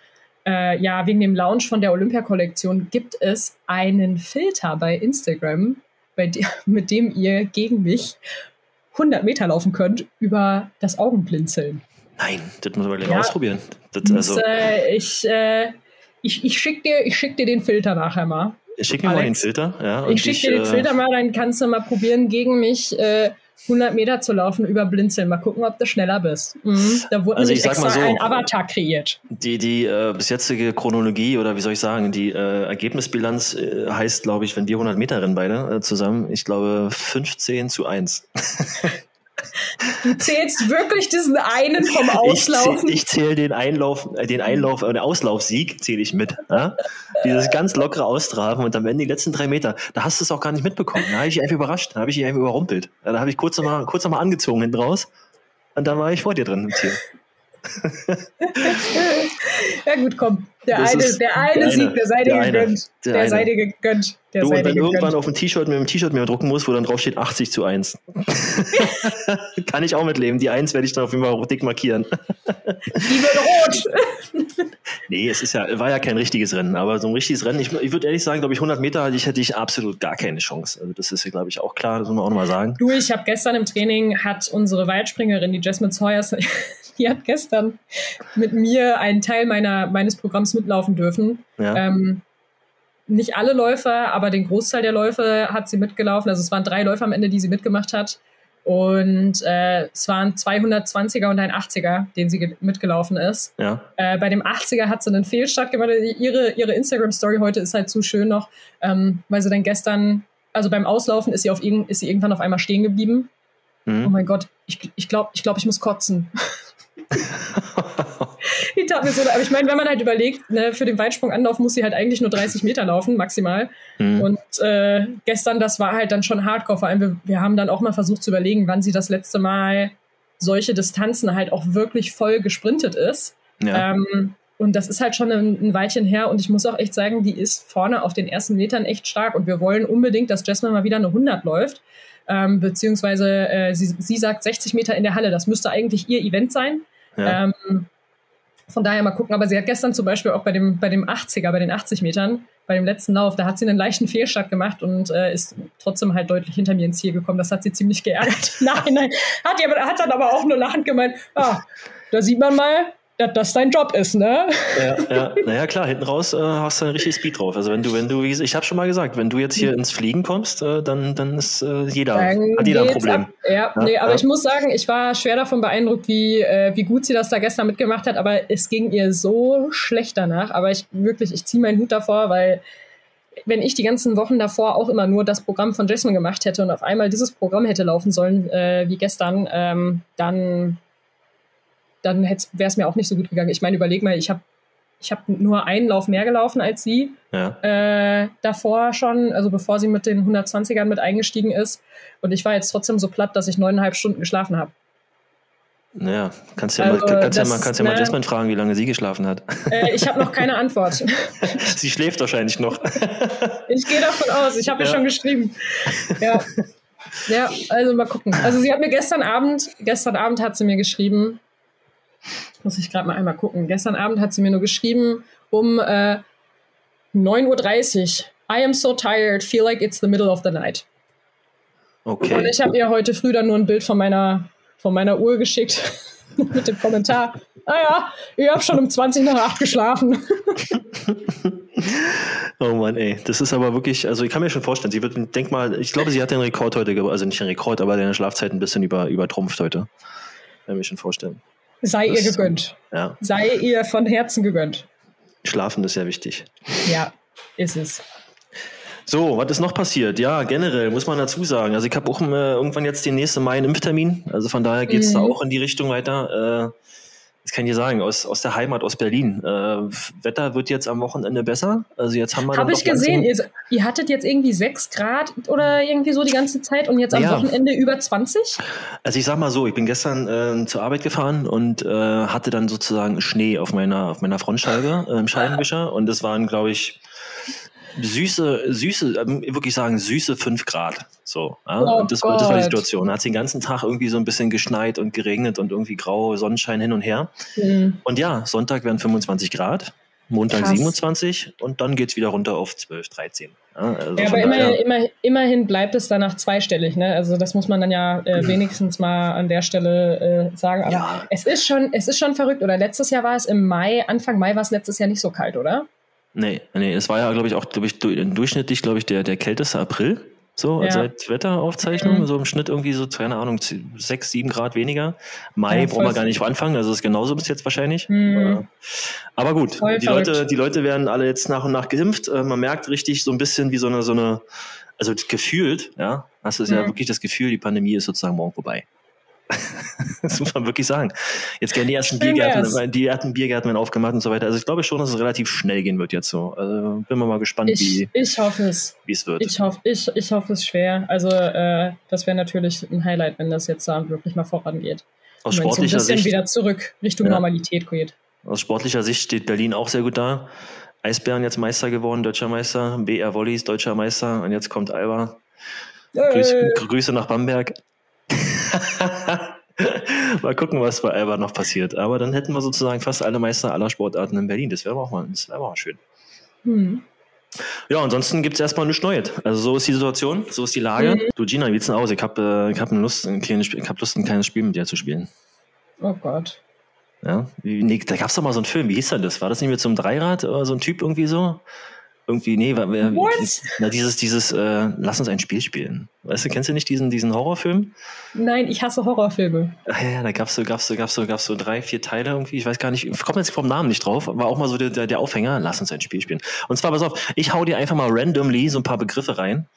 äh, ja, wegen dem Launch von der Olympia-Kollektion, gibt es einen Filter bei Instagram, bei de <laughs> mit dem ihr gegen mich 100 Meter laufen könnt über das Augenblinzeln. Nein, das muss man gleich ja, ausprobieren. Das, also. Das, äh, ich äh, ich, ich schicke dir, schick dir den Filter nachher mal. Schick mir Alex. mal den Filter. Ja, ich schicke dir den äh, Filter mal, dann kannst du mal probieren, gegen mich äh, 100 Meter zu laufen über Blinzeln. Mal gucken, ob du schneller bist. Mhm. Da wurde also extra so, ein Avatar kreiert. Die, die äh, bis jetzige Chronologie oder wie soll ich sagen, die äh, Ergebnisbilanz äh, heißt, glaube ich, wenn wir 100 Meter rennen beide äh, zusammen, ich glaube 15 zu 1. <laughs> Du zählst wirklich diesen einen vom Auslaufen? Ich, zähle zähl den Einlauf, äh, den Einlauf, äh, den Auslaufsieg zähle ich mit. Ja? Dieses ganz lockere Austraben und am Ende die letzten drei Meter, da hast du es auch gar nicht mitbekommen. Da habe ich dich einfach überrascht, da habe ich dich einfach überrumpelt. Da habe ich kurz nochmal kurz noch mal angezogen hinten raus und dann war ich vor dir drin im Ziel. <laughs> ja gut, komm. Der das eine, der eine, der Sieg, der sei dir gegönnt. Der, der sei dir gegönnt. Der du, und dann irgendwann auf ein T-Shirt mit einem T-Shirt mehr drucken muss, wo dann drauf steht 80 zu 1. <laughs> Kann ich auch mitleben. Die 1 werde ich dann auf jeden Fall dick markieren. <laughs> Die wird rot. nee, es ist ja, war ja kein richtiges Rennen, aber so ein richtiges Rennen, ich, ich würde ehrlich sagen, glaube ich, 100 Meter ich, hätte ich absolut gar keine Chance. Also das ist ja, glaube ich, auch klar, das muss man auch nochmal sagen. Du, ich habe gestern im Training, hat unsere Weitspringerin, die Jasmine Sawyers, <laughs> die hat gestern mit mir einen Teil meiner, meines Programms mitlaufen dürfen. Ja. Ähm, nicht alle Läufer, aber den Großteil der Läufe hat sie mitgelaufen. Also es waren drei Läufer am Ende, die sie mitgemacht hat. Und äh, es waren 220er und ein 80er, den sie mitgelaufen ist. Ja. Äh, bei dem 80er hat sie einen Fehlstart gemacht. Ihre, ihre Instagram-Story heute ist halt zu schön noch, ähm, weil sie dann gestern, also beim Auslaufen ist sie, auf, ist sie irgendwann auf einmal stehen geblieben. Mhm. Oh mein Gott, ich, ich glaube, ich, glaub, ich muss kotzen. <laughs> die tat mir so, aber ich meine, wenn man halt überlegt, ne, für den Weitsprunganlauf muss sie halt eigentlich nur 30 Meter laufen, maximal. Mhm. Und äh, gestern, das war halt dann schon hardcore. Vor allem, wir, wir haben dann auch mal versucht zu überlegen, wann sie das letzte Mal solche Distanzen halt auch wirklich voll gesprintet ist. Ja. Ähm, und das ist halt schon ein, ein, Weilchen her. Und ich muss auch echt sagen, die ist vorne auf den ersten Metern echt stark. Und wir wollen unbedingt, dass Jasmine mal wieder eine 100 läuft. Ähm, beziehungsweise äh, sie, sie sagt 60 Meter in der Halle. Das müsste eigentlich ihr Event sein. Ja. Ähm, von daher mal gucken. Aber sie hat gestern zum Beispiel auch bei dem, bei dem 80er, bei den 80 Metern, bei dem letzten Lauf, da hat sie einen leichten Fehlstart gemacht und äh, ist trotzdem halt deutlich hinter mir ins Ziel gekommen. Das hat sie ziemlich geärgert. <laughs> nein, nein. Hat, die, hat dann aber auch nur lachend gemeint, ah, da sieht man mal, dass das dein Job ist, ne? Ja, ja. naja, klar, hinten raus äh, hast du einen richtigen Speed drauf. Also wenn du, wenn du, wie ich habe schon mal gesagt, wenn du jetzt hier ins Fliegen kommst, äh, dann, dann ist äh, jeder, dann hat jeder ein Problem. Ja, ja, nee, aber ja. ich muss sagen, ich war schwer davon beeindruckt, wie, äh, wie gut sie das da gestern mitgemacht hat, aber es ging ihr so schlecht danach. Aber ich wirklich, ich ziehe meinen Hut davor, weil wenn ich die ganzen Wochen davor auch immer nur das Programm von Jasmine gemacht hätte und auf einmal dieses Programm hätte laufen sollen äh, wie gestern, ähm, dann dann wäre es mir auch nicht so gut gegangen. Ich meine, überleg mal, ich habe ich hab nur einen Lauf mehr gelaufen als sie ja. äh, davor schon, also bevor sie mit den 120ern mit eingestiegen ist. Und ich war jetzt trotzdem so platt, dass ich neuneinhalb Stunden geschlafen habe. Naja, kannst ja also, mal, kannst ja mal, kannst ja mal Jasmine fragen, wie lange sie geschlafen hat. Äh, ich habe noch keine Antwort. <laughs> sie schläft wahrscheinlich noch. ich gehe davon aus, ich habe ja. ja schon geschrieben. Ja. ja, also mal gucken. Also sie hat mir gestern Abend, gestern Abend hat sie mir geschrieben, muss ich gerade mal einmal gucken. Gestern Abend hat sie mir nur geschrieben um äh, 9.30 Uhr. I am so tired, feel like it's the middle of the night. Okay. Und ich habe ihr heute früh dann nur ein Bild von meiner, von meiner Uhr geschickt <laughs> mit dem Kommentar. Ah ich habe schon um 20 nach 8 geschlafen. <laughs> oh Mann, ey. Das ist aber wirklich, also ich kann mir schon vorstellen, sie wird, denk mal, ich glaube, sie hat den Rekord heute, also nicht den Rekord, aber deine Schlafzeit ein bisschen über, übertrumpft heute. Kann ich mir schon vorstellen. Sei das, ihr gegönnt. Ja. Sei ihr von Herzen gegönnt. Schlafen ist sehr wichtig. Ja, ist es. So, was ist noch passiert? Ja, generell muss man dazu sagen. Also ich habe auch äh, irgendwann jetzt den nächsten Mai einen Impftermin. Also von daher geht es mhm. da auch in die Richtung weiter. Äh, das kann ich dir sagen, aus, aus der Heimat, aus Berlin. Äh, Wetter wird jetzt am Wochenende besser. Also jetzt haben wir Habe ich gesehen, ihr, ihr, hattet jetzt irgendwie 6 Grad oder irgendwie so die ganze Zeit und jetzt am ja. Wochenende über 20? Also ich sag mal so, ich bin gestern äh, zur Arbeit gefahren und äh, hatte dann sozusagen Schnee auf meiner, auf meiner Frontscheibe äh, im Scheibenwischer und das waren, glaube ich, süße, süße, ähm, wirklich sagen, süße 5 Grad. So, ja? oh und das, das, war die Situation. Hat den ganzen Tag irgendwie so ein bisschen geschneit und geregnet und irgendwie grau Sonnenschein hin und her. Mhm. Und ja, Sonntag werden 25 Grad, Montag Krass. 27 und dann geht es wieder runter auf 12, 13. Ja, also ja aber immerhin, immer, immerhin bleibt es danach zweistellig. Ne? Also das muss man dann ja äh, wenigstens mal an der Stelle äh, sagen. Aber ja. es, ist schon, es ist schon verrückt. Oder letztes Jahr war es im Mai, Anfang Mai war es letztes Jahr nicht so kalt, oder? Nee, nee, es war ja, glaube ich, auch glaub ich, durchschnittlich, glaube ich, der, der kälteste April. So, ja. seit Wetteraufzeichnung, mhm. so im Schnitt irgendwie so, keine Ahnung, sechs, sieben Grad weniger. Mai ja, brauchen wir gar nicht anfangen, also ist genauso bis jetzt wahrscheinlich. Mhm. Aber gut, die Leute, die Leute werden alle jetzt nach und nach geimpft. Äh, man merkt richtig so ein bisschen wie so eine, so eine, also gefühlt, ja, hast du mhm. ja wirklich das Gefühl, die Pandemie ist sozusagen morgen vorbei. <laughs> das muss man wirklich sagen. Jetzt gerne die ersten Biergärten, die ersten Biergärten werden aufgemacht und so weiter. Also ich glaube schon, dass es relativ schnell gehen wird jetzt so. Also bin mal gespannt, ich, wie ich hoffe es, wie es wird. Ich hoffe, ich, ich hoffe es schwer. Also äh, das wäre natürlich ein Highlight, wenn das jetzt da wirklich mal vorangeht. Aus es so ein sportlicher bisschen Sicht, wieder zurück Richtung Ja. Normalität geht. aus sportlicher Sicht steht Berlin auch sehr gut da. Eisbären jetzt Meister geworden, deutscher Meister. BR Wollies, deutscher Meister. Und jetzt kommt Alba. Grüße, Grüße nach Bamberg. <laughs> <laughs> mal gucken, was bei Alba noch passiert. Aber dann hätten wir sozusagen fast alle Meister aller Sportarten in Berlin. Das wäre auch mal, das auch mal schön. hm. Ja, ansonsten gibt es erstmal nichts Neues. Also so ist die Situation, so ist die Lage. Mhm. Du Gina, wie sieht's denn aus? Ich habe äh, ich hab Lust, ein kleines ich hab Lust, ein kleines Spiel mit dir zu spielen. Oh Gott. Ja? Nee, da gab es doch mal so einen Film, wie hieß denn das? War das nicht mit so einem Dreirad oder so ein Typ irgendwie so? Irgendwie, nee, war, What? na, dieses, dieses, äh, lass uns ein Spiel spielen. Weißt du, kennst du nicht diesen, diesen Horrorfilm? Nein, ich hasse Horrorfilme. Ah, ja, ja, da gab's so, gab's so, gab's so, gab's so drei, vier Teile irgendwie. Ich weiß gar nicht, ich komme jetzt vom Namen nicht drauf, war auch mal so der, der, der Aufhänger, lass uns ein Spiel spielen. Und zwar, pass auf, ich hau dir einfach mal randomly so ein paar Begriffe rein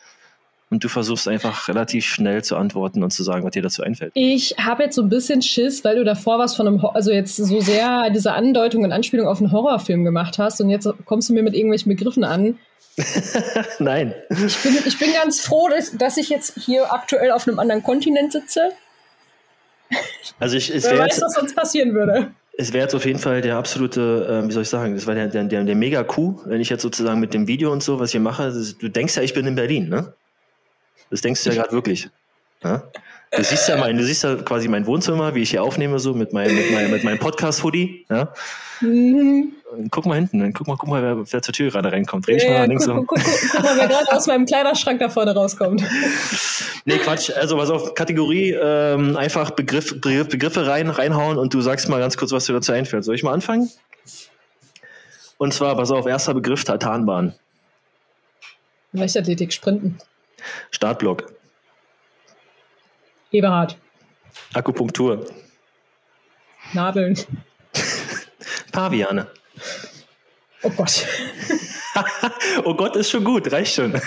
und du versuchst einfach relativ schnell zu antworten und zu sagen, was dir dazu einfällt. Ich habe jetzt so ein bisschen Schiss, weil du davor was von einem, Ho also jetzt so sehr diese Andeutung und Anspielung auf einen Horrorfilm gemacht hast und jetzt kommst du mir mit irgendwelchen Begriffen an. <laughs> Nein. Ich bin, ich bin ganz froh, dass, dass ich jetzt hier aktuell auf einem anderen Kontinent sitze. Also ich, es Wer weiß, was sonst passieren würde. es wäre jetzt auf jeden Fall der absolute, äh, wie soll ich sagen, das war der, der, der, der Mega-Coup, wenn ich jetzt sozusagen mit dem Video und so, was ich hier mache, das, du denkst ja, ich bin in Berlin, ne? Das denkst du ja gerade wirklich. Ja? Du siehst ja mein, du siehst ja quasi mein Wohnzimmer, wie ich hier aufnehme, so mit meinem, mit meinem, mit meinem Podcast-Hoodie. Ja? Mhm. Und Guck mal hinten, dann guck mal, guck mal, wer, wer zur Tür gerade reinkommt. Dreh dich mal Ja, links guck, um. guck, guck, guck mal, wer gerade aus meinem Kleiderschrank da vorne rauskommt. Nee, Quatsch. Also was auf Kategorie ähm, einfach Begriff, Begriff, Begriffe rein, reinhauen und du sagst mal ganz kurz, was dir dazu einfällt. Soll ich mal anfangen? Und zwar, pass auf, erster Begriff, Tartanbahn. Leichtathletik, Sprinten. Startblock. Eberhard. Akupunktur. Nadeln. <laughs> Paviane. Oh Gott. <laughs> oh Gott, ist schon gut, reicht schon. <laughs>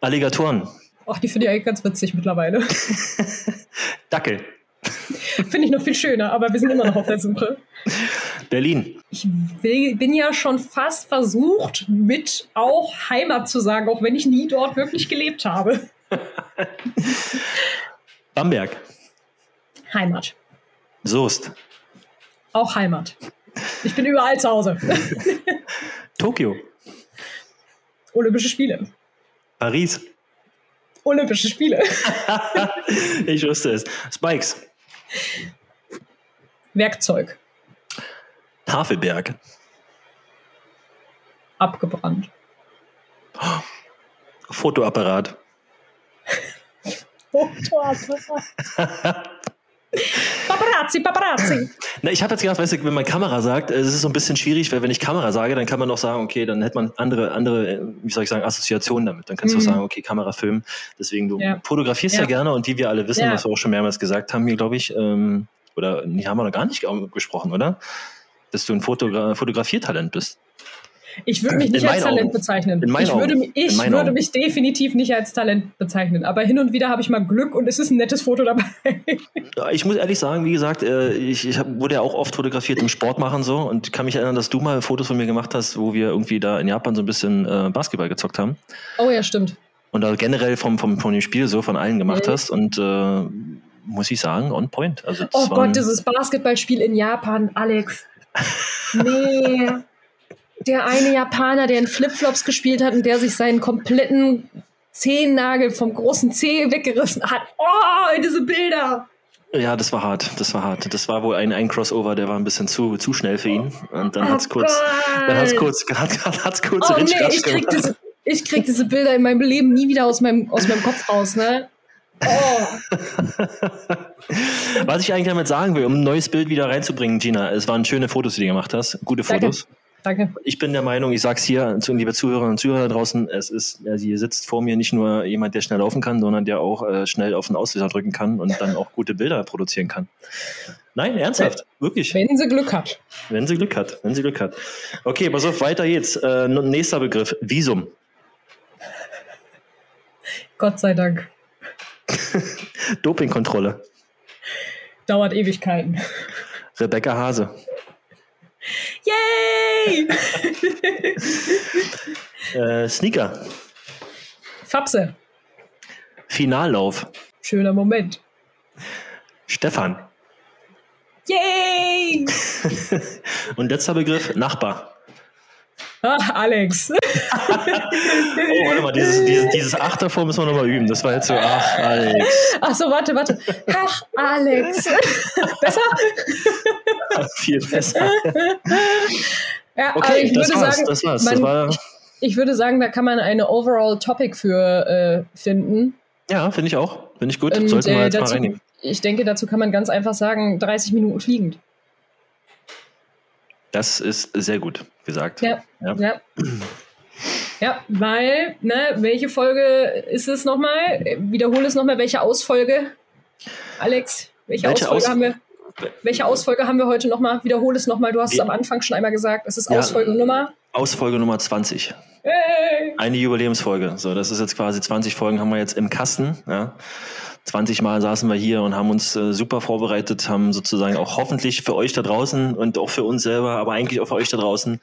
Alligatoren. Ach, die finde ich eigentlich ganz witzig mittlerweile. Dackel. Finde ich noch viel schöner, aber wir sind immer noch auf der Suche. Berlin. Ich will, bin ja schon fast versucht, mit auch Heimat zu sagen, auch wenn ich nie dort wirklich gelebt habe. <laughs> Bamberg. Heimat. Soest. Auch Heimat. Ich bin überall zu Hause. <laughs> Tokio. Olympische Spiele. Paris. Olympische Spiele. <laughs> ich wusste es. Spikes. Werkzeug. Tafelberg. Abgebrannt. Fotoapparat. <laughs> Fotoapparat. Paparazzi, Paparazzi. Na, ich habe jetzt gedacht, weißt du, wenn man Kamera sagt, es ist so ein bisschen schwierig, weil wenn ich Kamera sage, dann kann man auch sagen, okay, dann hätte man andere, andere, wie soll ich sagen, Assoziationen damit. Dann kannst du Mhm. auch sagen, okay, Kamera, Film. Deswegen, du Ja. fotografierst ja. Ja. gerne und wie wir alle wissen, Ja. was wir auch schon mehrmals gesagt haben hier, glaube ich, ähm, oder nee, haben wir noch gar nicht gesprochen, oder? Dass du ein Fotogra Fotografiertalent bist. Ich würde mich nicht als Talent Augen. bezeichnen. Ich würde, Augen. mi- In ich würde mich definitiv nicht als Talent bezeichnen. Aber hin und wieder habe ich mal Glück und es ist ein nettes Foto dabei. <laughs> Ich muss ehrlich sagen, wie gesagt, äh, ich, ich wurde ja auch oft fotografiert im Sport machen so und kann mich erinnern, dass du mal Fotos von mir gemacht hast, wo wir irgendwie da in Japan so ein bisschen äh, Basketball gezockt haben. Oh ja, stimmt. und da generell vom, vom, von dem Spiel so von allen gemacht Mhm. hast und äh, muss ich sagen, on point. Also Oh Gott, dieses Basketballspiel in Japan, Alex. Nee. Der eine Japaner, der in Flipflops gespielt hat und der sich seinen kompletten Zehennagel vom großen Zeh weggerissen hat. Oh, diese Bilder. ja, das war hart, das war hart. Das war wohl ein, ein Crossover, der war ein bisschen zu, zu schnell für ihn. Und dann Oh hat's kurz, Gott. dann hat's kurz, hat, hat's kurz Oh nee, ich krieg, diese, ich krieg diese Bilder in meinem Leben nie wieder aus meinem, aus meinem Kopf raus, ne? Oh, Was ich eigentlich damit sagen will, um ein neues Bild wieder reinzubringen, Gina, es waren schöne Fotos, die du gemacht hast, gute Danke. Fotos. danke. Ich bin der Meinung, ich sag's hier zu liebe Zuhörerinnen und Zuhörer draußen, es ist, ja, hier sitzt vor mir nicht nur jemand, der schnell laufen kann, sondern der auch äh, schnell auf den Auslöser drücken kann und dann auch gute Bilder produzieren kann. Nein, ernsthaft, wirklich. Wenn sie Glück hat. Wenn sie Glück hat, wenn sie Glück hat. Okay, pass auf, weiter geht's. Äh, nächster Begriff, Visum. Gott sei Dank. <laughs> Dopingkontrolle. Dauert Ewigkeiten. Rebecca Hase. Yay! <laughs> Äh, Sneaker. Fapse. Finallauf. Schöner Moment. Stefan. Yay! <laughs> Und letzter Begriff, Nachbar. Ach, <laughs> Alex. <laughs> oh, warte mal, dieses, dieses, dieses Ach davor müssen wir nochmal üben. Das war jetzt so, ach, Alex. Ach so, warte, warte. Ach, Alex. <laughs> besser? Viel besser. Ja, okay, ich das würde war's, sagen, das war's. Man, das war, ich würde sagen, da kann man eine Overall Topic für äh, finden. Ja, finde ich auch. Finde ich gut. Und, Sollten wir äh, jetzt dazu, mal reinnehmen. Ich denke, dazu kann man ganz einfach sagen, 30 Minuten fliegend. Das ist sehr gut gesagt. Ja, Ja. ja. Ja, weil, ne, welche Folge ist es nochmal? Wiederhole es nochmal, welche Ausfolge? Alex, welche, Welche Ausfolge Aus- haben wir? Welche Ausfolge haben wir heute nochmal? Wiederhole es nochmal. Du hast es am Anfang schon einmal gesagt. Es ist Ja. Ausfolgenummer. Ausfolge Nummer 20. Hey. Eine Jubiläumsfolge. So, das ist jetzt quasi 20 Folgen haben wir jetzt im Kasten. Ja. 20 Mal saßen wir hier und haben uns äh, super vorbereitet, haben sozusagen auch hoffentlich für euch da draußen und auch für uns selber, aber eigentlich auch für euch da draußen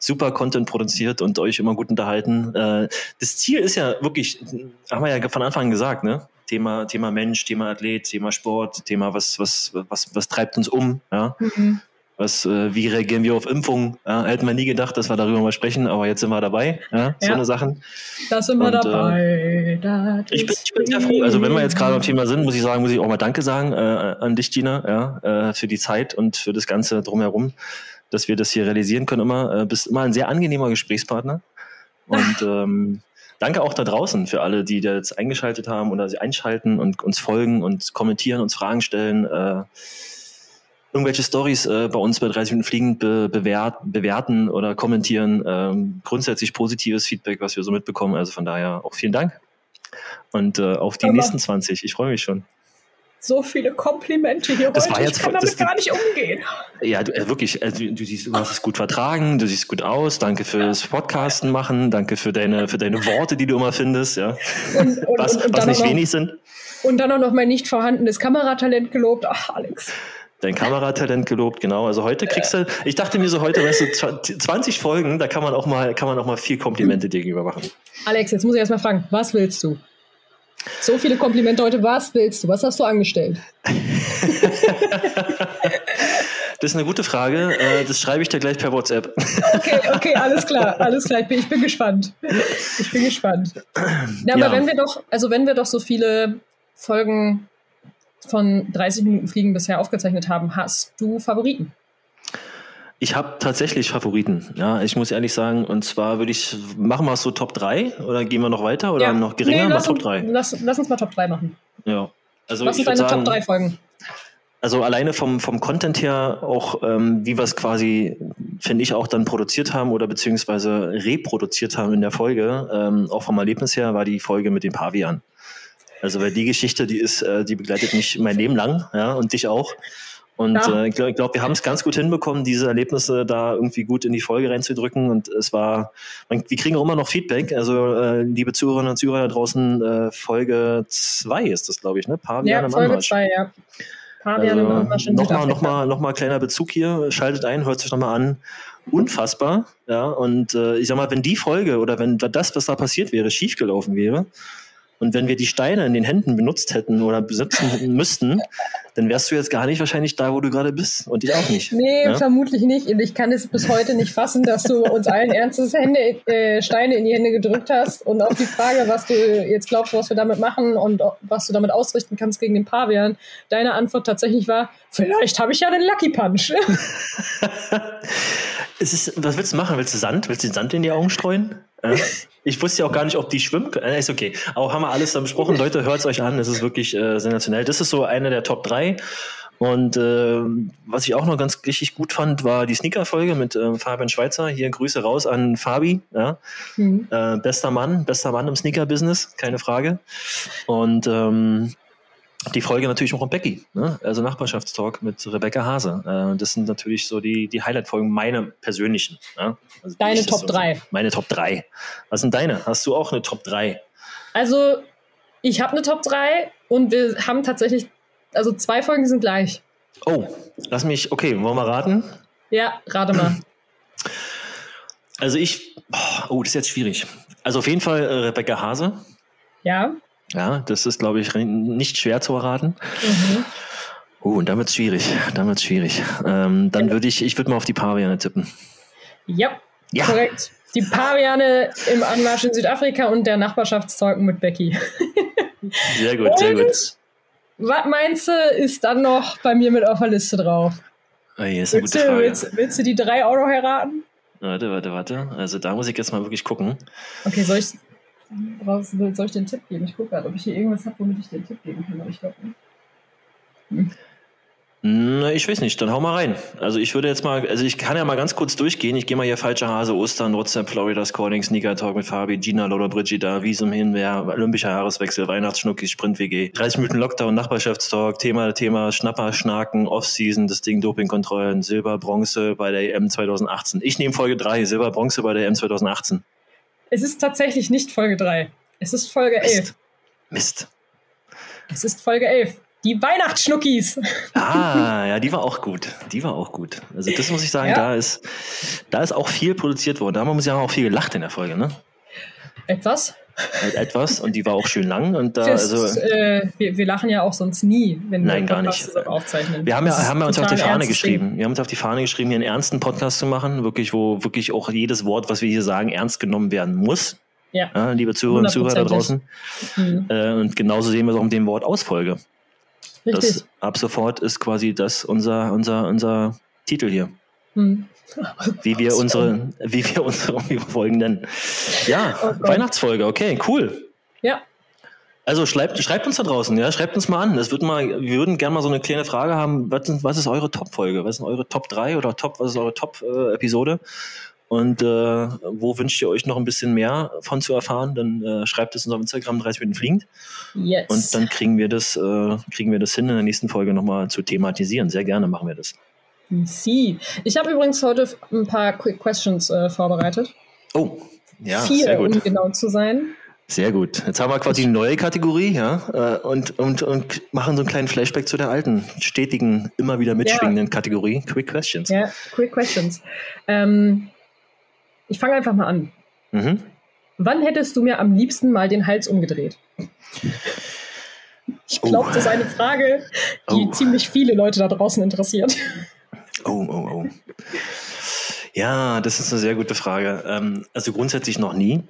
super Content produziert und euch immer gut unterhalten. Äh, das Ziel ist ja wirklich, haben wir ja von Anfang an gesagt, ne? Thema, Thema Mensch, Thema Athlet, Thema Sport, Thema was, was, was, was treibt uns um, ja? Mhm. Was, äh, wie reagieren wir auf Impfungen? Ja, hätten wir nie gedacht, dass wir darüber mal sprechen, aber jetzt sind wir dabei. Ja, so Ja. eine Sachen. Da sind wir Und, äh, dabei. Das Ich bin, ich bin sehr froh. Also wenn wir jetzt gerade Leben. Thema sind, muss ich sagen, muss ich auch mal Danke sagen äh, an dich, Gina, ja, äh, für die Zeit und für das Ganze drumherum, dass wir das hier realisieren können. Immer äh, bist immer ein sehr angenehmer Gesprächspartner. Und ähm, danke auch da draußen für alle, die da jetzt eingeschaltet haben oder sie einschalten und uns folgen und kommentieren, uns Fragen stellen. Äh, irgendwelche Stories äh, bei uns bei 30 Minuten Fliegen be bewert, bewerten oder kommentieren. Ähm, grundsätzlich positives Feedback, was wir so mitbekommen. Also von daher auch vielen Dank. Und äh, auf die Aber- nächsten 20. Ich freue mich schon. So viele Komplimente hier Das heute. war jetzt ich kann damit das- gar nicht umgehen. Ja, du, äh, wirklich, äh, du, siehst, du hast es gut vertragen, du siehst gut aus. Danke fürs Podcasten machen, danke für deine, für deine Worte, die du immer findest, ja. Und, und, Was, und, was nicht wenig sind. und dann auch noch mein nicht vorhandenes Kameratalent gelobt. Ach, Alex. Dein Kameratalent gelobt, genau. Also heute kriegst du, ich dachte mir so heute, weißt du, 20 Folgen, da kann man auch mal, kann man auch mal viel Komplimente dir gegenüber machen. Alex, jetzt muss ich erstmal fragen, was willst du? So viele Komplimente heute, was willst du? Was hast du angestellt? <laughs> Das ist eine gute Frage. Äh, Das schreibe ich dir gleich per WhatsApp. Okay, okay, alles klar, alles klar. Ich bin, ich bin gespannt. Ich bin gespannt. Na, aber Ja. wenn wir doch, also wenn wir doch so viele Folgen von 30 Minuten Fliegen bisher aufgezeichnet haben, hast du Favoriten? Ich habe tatsächlich Favoriten. Ja, ich muss ehrlich sagen, und zwar würde ich, machen wir es so Top 3 oder gehen wir noch weiter oder noch geringer? Nee, lass, Top uns- 3. Lass, lass uns mal Top 3 machen. Ja. Also Was sind deine sagen, Top 3 Folgen? Also alleine vom, vom Content her, auch ähm, wie wir es quasi, finde ich, auch dann produziert haben oder beziehungsweise reproduziert haben in der Folge, ähm, auch vom Erlebnis her, war die Folge mit den Pavian. Also weil die Geschichte, die ist, äh, die begleitet mich mein Leben lang, ja, und dich auch. Und Ja. äh, ich glaube, glaub, wir haben es ganz gut hinbekommen, diese Erlebnisse da irgendwie gut in die Folge reinzudrücken. Und es war, man, wir kriegen auch immer noch Feedback. Also äh, liebe Zuhörerinnen und Zuhörer da draußen, äh, Folge 2 ist das, glaube ich, ne? Pavian Ja, im Folge Anmarsch. 2, ja. Pavian Also, in nochmal, nochmal, nochmal kleiner Bezug hier. Schaltet ein, hört sich nochmal an. Unfassbar. Ja, und äh, ich sag mal, wenn die Folge oder wenn das, was da passiert wäre, schiefgelaufen wäre und wenn wir die Steine in den Händen benutzt hätten oder besitzen müssten, dann wärst du jetzt gar nicht wahrscheinlich da, wo du gerade bist und ich auch nicht. Nee, Ja? vermutlich nicht. Und ich kann es bis heute nicht fassen, dass du uns allen Ernstes Hände, äh, Steine in die Hände gedrückt hast. Und auf die Frage, was du jetzt glaubst, was wir damit machen und was du damit ausrichten kannst gegen den Pavian, deine Antwort tatsächlich war, vielleicht habe ich ja den Lucky Punch. <laughs> Es ist, was willst du machen? Willst du Sand? Willst du den Sand in die Augen streuen? Äh, ich wusste ja auch gar nicht, ob die schwimmen können. Äh, ist okay. Aber haben wir alles dann besprochen. <laughs> Leute, hört es euch an. Es ist wirklich äh, sensationell. Das ist so eine der Top 3. Und äh, was ich auch noch ganz richtig gut fand, war die Sneaker-Folge mit äh, Fabian Schweizer. Hier Grüße raus an Fabi. Ja? Hm. Äh, bester Mann, bester Mann im Sneaker-Business, keine Frage. Und ähm, die Folge natürlich auch von Becky, ne? also Nachbarschaftstalk mit Rebecca Hase. Äh, das sind natürlich so die, die Highlight-Folgen, meine persönlichen. Ja? Also Deine Top 3. Meine Top 3. Was sind deine? Hast du auch eine Top 3? Also, ich habe eine Top 3 und wir haben tatsächlich, also zwei Folgen sind gleich. Oh, lass mich, okay, wollen wir raten? Ja, rate mal. Also ich, oh, das ist jetzt schwierig. Also auf jeden Fall äh, Rebecca Hase. Ja, Ja, das ist, glaube ich, nicht schwer zu erraten. Mhm. Oh, und dann wird es schwierig. Dann wird schwierig. Ähm, dann würde ich, ich würde mal auf die Paviane tippen. Ja, ja, korrekt. Die Paviane im Anmarsch in Südafrika und der Nachbarschaftstalken mit Becky. <laughs> Sehr gut, sehr gut. Was meinst du, ist dann noch bei mir mit auf der Liste drauf? Oh, hier ist eine willst, gute Frage. Du, willst, willst, du die drei Euro heiraten? Warte, warte, warte. Also da muss ich jetzt mal wirklich gucken. Okay, soll ich, soll ich den Tipp geben? Ich gucke gerade, ob ich hier irgendwas habe, womit ich den Tipp geben kann, aber ich glaube nicht. Hm. Na, ich weiß nicht, dann hau mal rein. Also ich würde jetzt mal, also ich kann ja mal ganz kurz durchgehen. Ich gehe mal hier falscher Hase, Ostern, WhatsApp, Florida Calling, Sneaker Talk mit Fabi, Gina, Lola, Brigida, Visum Hinwehr, Olympischer Jahreswechsel, Weihnachtsschnuckis, Sprint WG, 30 Minuten Lockdown, Nachbarschaftstalk, Thema, Thema Schnapper, Schnaken, Offseason, das Ding Dopingkontrollen, Silber, Bronze bei der EM 2018. Ich nehme Folge 3, Silber, Bronze bei der EM 2018. Es ist tatsächlich nicht Folge 3. Es ist Folge 11. Mist. Mist. Es ist Folge 11. Die Weihnachtsschnuckis. Ah, ja, die war auch gut. Die war auch gut. Also das muss ich sagen, ja. da ist, da ist auch viel produziert worden. Da haben wir ja auch viel gelacht in der Folge, ne? Etwas. Etwas und die war auch schön lang und da das, also äh, wir, wir, lachen ja auch sonst nie, wenn nein, wir gar nicht. aufzeichnen. Wir haben ja haben wir uns auf die Fahne geschrieben. Wir haben uns auf die Fahne geschrieben, hier einen ernsten Podcast zu machen, wirklich wo wirklich auch jedes Wort, was wir hier sagen, ernst genommen werden muss. Ja. ja liebe Zuhörer und Zuhörer da draußen. Mhm. Äh, und genauso sehen wir es auch mit dem Wort Ausfolge. Richtig. Das ab sofort ist quasi das unser, unser, unser Titel hier. Hm. Wie wir unsere, wie wir unsere <laughs> Folgen nennen. Ja, oh Weihnachtsfolge, okay, cool. Ja. Also schreibt, schreibt uns da draußen, ja, schreibt uns mal an. Das wird mal, wir würden gerne mal so eine kleine Frage haben, was, was ist eure Top-Folge? Was sind eure Top 3 oder Top, was ist eure Top-Episode? Und äh, wo wünscht ihr euch noch ein bisschen mehr von zu erfahren? Dann äh, schreibt es uns auf Instagram 30 Minuten fliegend. Yes. Und dann kriegen wir das, äh, kriegen wir das hin, in der nächsten Folge nochmal zu thematisieren. Sehr gerne machen wir das. Sie. Ich habe übrigens heute ein paar Quick Questions äh, vorbereitet. Oh, ja, Vier, sehr gut. um genau zu sein. Sehr gut. Jetzt haben wir quasi eine neue Kategorie, ja, äh, und, und, und machen so einen kleinen Flashback zu der alten, stetigen, immer wieder mitschwingenden ja. Kategorie Quick Questions. Ja, Quick Questions. Ähm, ich fange einfach mal an. Mhm. Wann hättest du mir am liebsten mal den Hals umgedreht? Ich glaube, oh. das ist eine Frage, die oh. ziemlich viele Leute da draußen interessiert. Oh, oh, oh. Ja, das ist eine sehr gute Frage. Ähm, also grundsätzlich noch nie.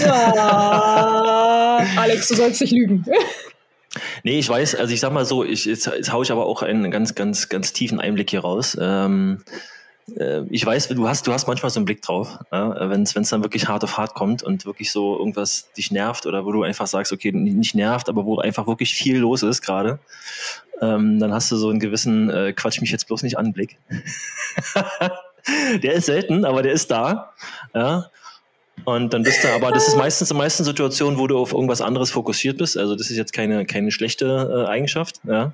Ja, Alex, du sollst nicht lügen. Nee, ich weiß, also ich sag mal so, ich, jetzt, jetzt haue ich aber auch einen ganz, ganz, ganz tiefen Einblick hier raus. Ähm, äh, ich weiß, du hast, du hast manchmal so einen Blick drauf, ja? wenn es dann wirklich hart auf hart kommt und wirklich so irgendwas dich nervt oder wo du einfach sagst, okay, nicht nervt, aber wo einfach wirklich viel los ist gerade, ähm, dann hast du so einen gewissen äh, Quatsch mich jetzt bloß nicht an Blick. <laughs> der ist selten, aber der ist da. Ja? Und dann bist du, aber das ist meistens in meisten Situationen, wo du auf irgendwas anderes fokussiert bist. Also das ist jetzt keine, keine schlechte äh, Eigenschaft. Ja?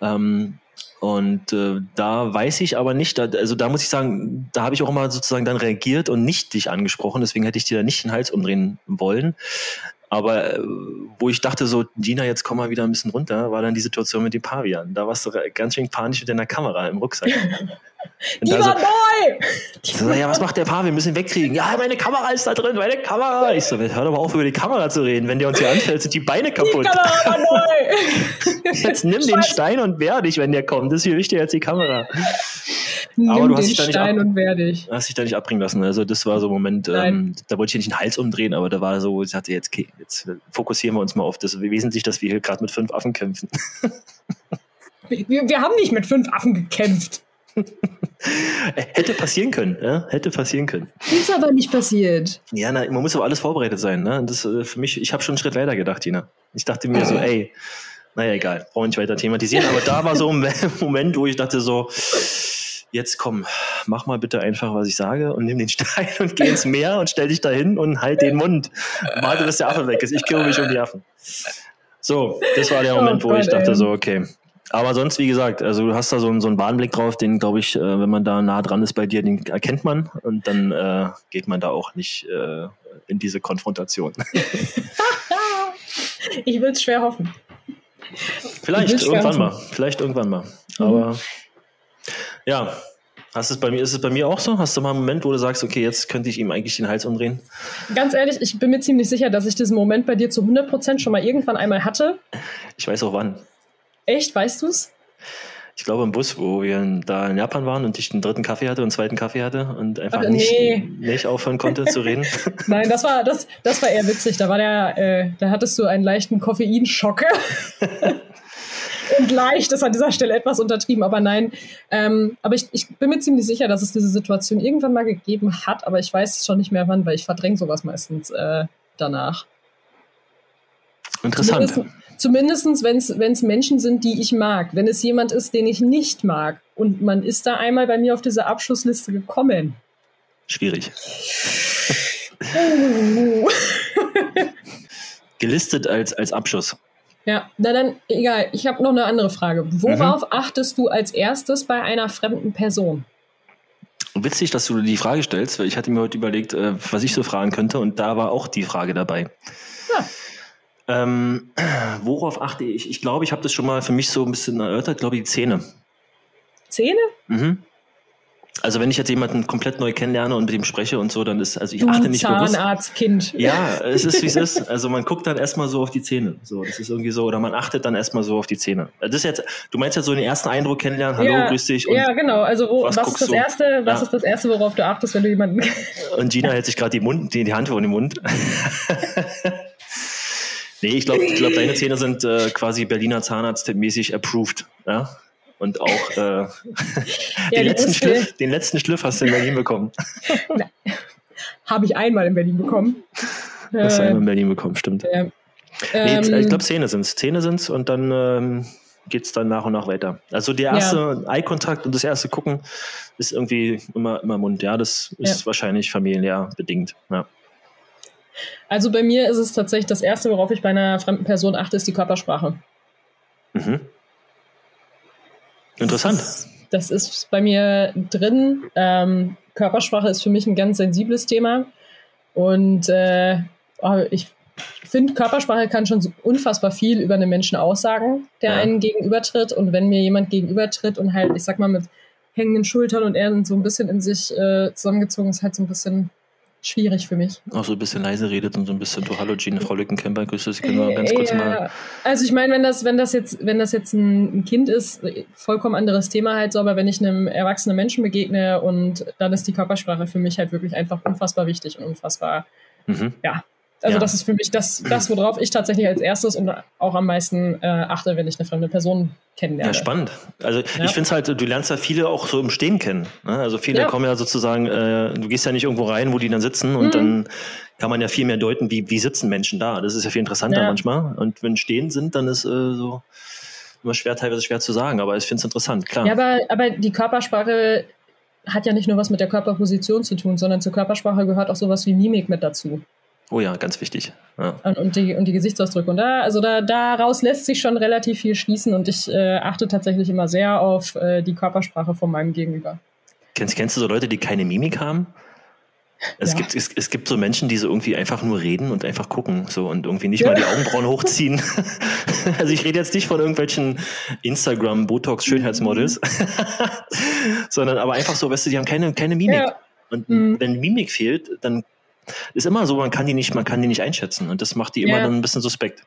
Ähm, und äh, da weiß ich aber nicht, da, also da muss ich sagen, da habe ich auch immer sozusagen dann reagiert und nicht dich angesprochen, deswegen hätte ich dir da nicht den Hals umdrehen wollen. Aber äh, wo ich dachte, so, Gina, jetzt komm mal wieder ein bisschen runter, war dann die Situation mit den Pavian. Da warst du ganz schön panisch mit deiner Kamera im Rucksack. <laughs> Die war so, neu! So, ja, was macht der Paar? Wir müssen ihn wegkriegen. Ja, meine Kamera ist da drin, meine Kamera. Ich so, hör doch mal auf, über die Kamera zu reden. Wenn der uns hier anfällt, sind die Beine kaputt. Die Kamera war <laughs> neu! Jetzt nimm den Stein und wehr dich, wenn der kommt. Das ist viel wichtiger als die Kamera. Nimm Aber du hast dich da nicht ab, dich. Hast dich da nicht abbringen lassen. Also das war so ein Moment, ähm, da wollte ich nicht den Hals umdrehen, aber da war so, ich dachte, jetzt, okay, jetzt fokussieren wir uns mal auf das Wesentliche, dass wir hier gerade mit fünf Affen kämpfen. wir, wir haben nicht mit fünf Affen gekämpft. Hätte passieren können, ja? hätte passieren können. Ist aber nicht passiert. Ja, na, man muss aber alles vorbereitet sein. Ne? Das äh, für mich, ich habe schon einen Schritt weiter gedacht, Tina. Ich dachte mir so, ey, naja, egal, brauchen wir nicht weiter thematisieren. Aber da war so ein <laughs> Moment, wo ich dachte so, jetzt komm, mach mal bitte einfach, was ich sage und nimm den <laughs> Stein und geh ins Meer und stell dich dahin und halt den Mund. Warte, bis der Affe weg ist. Ich kümmere mich um die Affen. So, das war der oh Moment, wo ich dachte so, okay, aber sonst, wie gesagt, also du hast da so, einen, so einen Bahnblick drauf, den glaube ich, äh, wenn man da nah dran ist bei dir, den erkennt man und dann äh, geht man da auch nicht äh, in diese Konfrontation. <laughs> ich will es schwer hoffen. Vielleicht irgendwann hoffen. mal. Vielleicht irgendwann mal. Aber mhm. Ja, Hast es bei mir, ist es bei mir auch so? Hast du mal einen Moment, wo du sagst, okay, jetzt könnte ich ihm eigentlich den Hals umdrehen? Ganz ehrlich, ich bin mir ziemlich sicher, dass ich diesen Moment bei dir zu 100% schon mal irgendwann einmal hatte. Ich weiß auch wann. Echt, weißt du es? Ich glaube im Bus, wo wir da in Japan waren und ich den dritten Kaffee hatte und den zweiten Kaffee hatte und einfach Ach, nicht, nee. nicht aufhören konnte zu reden. <laughs> Nein, das war, das, das war eher witzig. Da war der, äh, da hattest du einen leichten Koffeinschock. <laughs> und leicht ist an dieser Stelle etwas untertrieben, aber nein. Ähm, aber ich, ich bin mir ziemlich sicher, dass es diese Situation irgendwann mal gegeben hat, aber ich weiß schon nicht mehr wann, weil ich verdränge sowas meistens äh, danach. Interessant. Zumindest, zumindest wenn es Menschen sind, die ich mag. Wenn es jemand ist, den ich nicht mag und man ist da einmal bei mir auf diese Abschlussliste gekommen. Schwierig. Oh. <laughs> Gelistet als, als Abschuss. Ja, na dann, egal. Ich habe noch eine andere Frage. Worauf mhm. achtest du als erstes bei einer fremden Person? Witzig, dass du die Frage stellst, weil ich hatte mir heute überlegt, äh, was ich so fragen könnte und da war auch die Frage dabei. Ja. Ähm, <clears throat> worauf achte ich? Ich glaube, ich habe das schon mal für mich so ein bisschen erörtert, glaube ich, die Zähne. Zähne? Mhm. Also wenn ich jetzt jemanden komplett neu kennenlerne und mit ihm spreche und so, dann ist, also ich du achte nicht Zahnarztkind. bewusst. Ja, <laughs> es ist wie es ist. Also man guckt dann erstmal so auf die Zähne. So, das ist irgendwie so, oder man achtet dann erstmal so auf die Zähne. Das ist jetzt, du meinst jetzt so den ersten Eindruck kennenlernen, hallo, ja, grüß dich. ja, genau. Also wo, was, was ist das du? erste, was ja. ist das erste, worauf du achtest, wenn du jemanden <laughs> Und Gina hält sich gerade die Mund, die, die Hand vor den Mund. <laughs> nee, ich glaube, ich glaub, deine Zähne sind äh, quasi Berliner Zahnarzt mäßig approved. Ja? Und auch äh, <laughs> ja, den, letzten Schliff, den letzten Schliff hast du in Berlin bekommen. <laughs> Habe ich einmal in Berlin bekommen. Hast du einmal in Berlin bekommen, stimmt. Äh, nee, ähm, ich glaube, Zähne sind es. Zähne sind es und dann ähm, geht es dann nach und nach weiter. Also der erste ja. Eye-Kontakt und das erste Gucken ist irgendwie immer, immer Mund. Ja, das ist ja. wahrscheinlich familiär bedingt. Ja. Also bei mir ist es tatsächlich das Erste, worauf ich bei einer fremden Person achte, ist die Körpersprache. Mhm. Interessant. Das ist bei mir drin. Ähm, Körpersprache ist für mich ein ganz sensibles Thema. Und äh, oh, ich finde, Körpersprache kann schon so unfassbar viel über einen Menschen aussagen, der ja. einen gegenübertritt. Und wenn mir jemand gegenübertritt und halt, ich sag mal, mit hängenden Schultern und er so ein bisschen in sich äh, zusammengezogen ist, halt so ein bisschen schwierig für mich. Auch so ein bisschen leise redet und so ein bisschen, du hallo Gene, Frau Lückenkämper, grüße Sie, können wir ganz kurz ja. mal. Also ich meine, wenn das, wenn das jetzt, wenn das jetzt ein, Kind ist, vollkommen anderes Thema halt so, aber wenn ich einem erwachsenen Menschen begegne und dann ist die Körpersprache für mich halt wirklich einfach unfassbar wichtig und unfassbar, mhm. ja, also ja. das ist für mich das, das, worauf ich tatsächlich als erstes und auch am meisten äh, achte, wenn ich eine fremde Person kennenlerne. Ja, spannend. Also ja. ich finde es halt, du lernst ja viele auch so im Stehen kennen. Ne? Also viele ja. kommen ja sozusagen, äh, du gehst ja nicht irgendwo rein, wo die dann sitzen und mhm. dann kann man ja viel mehr deuten, wie, wie sitzen Menschen da. Das ist ja viel interessanter manchmal. Und wenn Stehen sind, dann ist äh, so immer schwer, teilweise schwer zu sagen, aber ich finde es interessant, klar. Ja, aber, aber die Körpersprache hat ja nicht nur was mit der Körperposition zu tun, sondern zur Körpersprache gehört auch sowas wie Mimik mit dazu. Oh ja, ganz wichtig. Ja. Und, und, die, und die Gesichtsausdrücke. Und da, also da, daraus lässt sich schon relativ viel schließen und ich äh, achte tatsächlich immer sehr auf äh, die Körpersprache von meinem Gegenüber. Kennst, kennst du so Leute, die keine Mimik haben? Es, ja. gibt, es, es gibt so Menschen, die so irgendwie einfach nur reden und einfach gucken so und irgendwie nicht ja. mal die Augenbrauen hochziehen. <laughs> also ich rede jetzt nicht von irgendwelchen Instagram, Botox, Schönheitsmodels, <laughs> sondern aber einfach so, weißt du, die haben keine, keine Mimik. Ja. Und mhm. wenn Mimik fehlt, dann ist immer so, man kann die nicht, man kann die nicht einschätzen und das macht die immer ja. dann ein bisschen suspekt.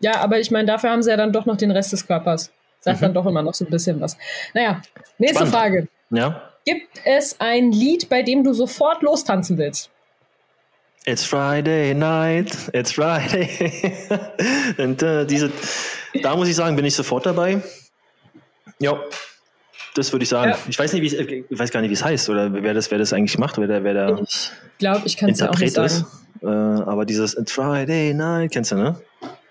Ja, aber ich meine, dafür haben sie ja dann doch noch den Rest des Körpers. Sagt mhm. dann doch immer noch so ein bisschen was. Naja, nächste Spannend. Frage. Ja. Gibt es ein Lied, bei dem du sofort lostanzen willst? It's Friday night, it's Friday. <laughs> und äh, diese, da muss ich sagen, bin ich sofort dabei. Ja, das würde ich sagen. Ja. Ich weiß nicht, wie äh, ich weiß gar nicht, wie es heißt oder wer das, wer das eigentlich macht, wer der, wer der Ich glaube, ich kann es ja auch nicht sagen. Ist. Äh, aber dieses Friday Night, kennst du, ne?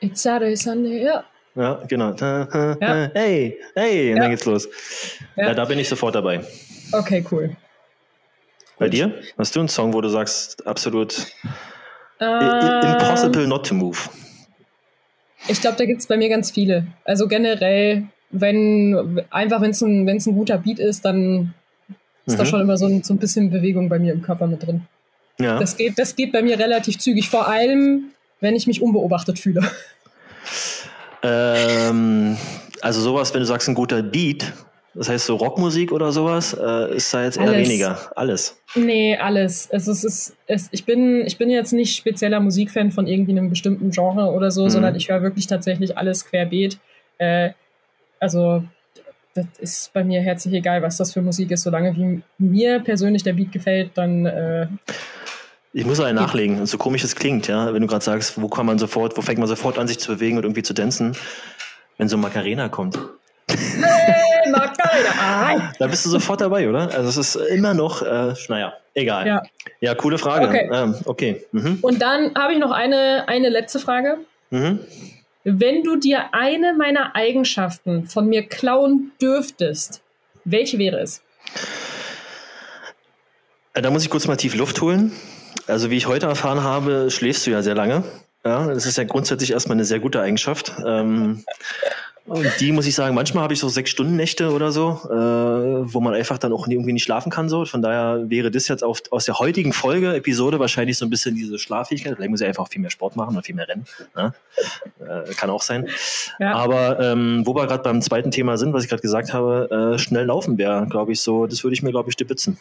It's Saturday, Sunday, ja. Ja, genau. Ja. Hey, hey, und ja. dann geht's los. Ja. da bin ich sofort dabei. Okay, cool. Bei Gut. dir? Hast du einen Song, wo du sagst, absolut ähm, impossible not to move? Ich glaube, da gibt es bei mir ganz viele. Also generell wenn einfach, wenn es ein, ein guter Beat ist, dann ist mhm. da schon immer so ein, so ein bisschen Bewegung bei mir im Körper mit drin. Ja. Das, geht, das geht bei mir relativ zügig, vor allem, wenn ich mich unbeobachtet fühle. Ähm, also sowas, wenn du sagst, ein guter Beat, Das heißt, so Rockmusik oder sowas äh, ist da jetzt eher Alles. weniger. Alles. Nee, alles. Es ist, es ist, ich, bin, ich bin jetzt nicht spezieller Musikfan von irgendwie einem bestimmten Genre oder so, Mhm. sondern ich höre wirklich tatsächlich alles querbeet. Äh, also, das ist bei mir herzlich egal, was das für Musik ist. Solange wie mir persönlich der Beat gefällt, dann äh, Ich muss einen nachlegen, so komisch es klingt, ja, wenn du gerade sagst, wo kann man sofort, wo fängt man sofort an, sich zu bewegen und irgendwie zu tanzen, wenn so Macarena kommt. Hey, Macarena! <laughs> Da bist du sofort dabei, oder? Also es ist immer noch, äh, naja, egal. Ja. ja, coole Frage. Okay. Ähm, okay. Mhm. Und dann habe ich noch eine, eine letzte Frage. Mhm. Wenn du dir eine meiner Eigenschaften von mir klauen dürftest, welche wäre es? Äh, Da muss ich kurz mal tief Luft holen. Also wie ich heute erfahren habe, schläfst du ja sehr lange. Ja, das ist ja grundsätzlich erstmal eine sehr gute Eigenschaft. Ähm, und die muss ich sagen, manchmal habe ich so sechs Stunden Nächte oder so, äh, wo man einfach dann auch irgendwie nicht schlafen kann. So. Von daher wäre das jetzt auf, aus der heutigen Folge, Episode, wahrscheinlich so ein bisschen diese Schlaffähigkeit. Vielleicht muss ich einfach viel mehr Sport machen oder viel mehr rennen. Ja? Äh, kann auch sein. Ja. Aber ähm, wo wir gerade beim zweiten Thema sind, was ich gerade gesagt habe, äh, schnell laufen wäre, glaube ich, so, das würde ich mir, glaube ich, stibitzen.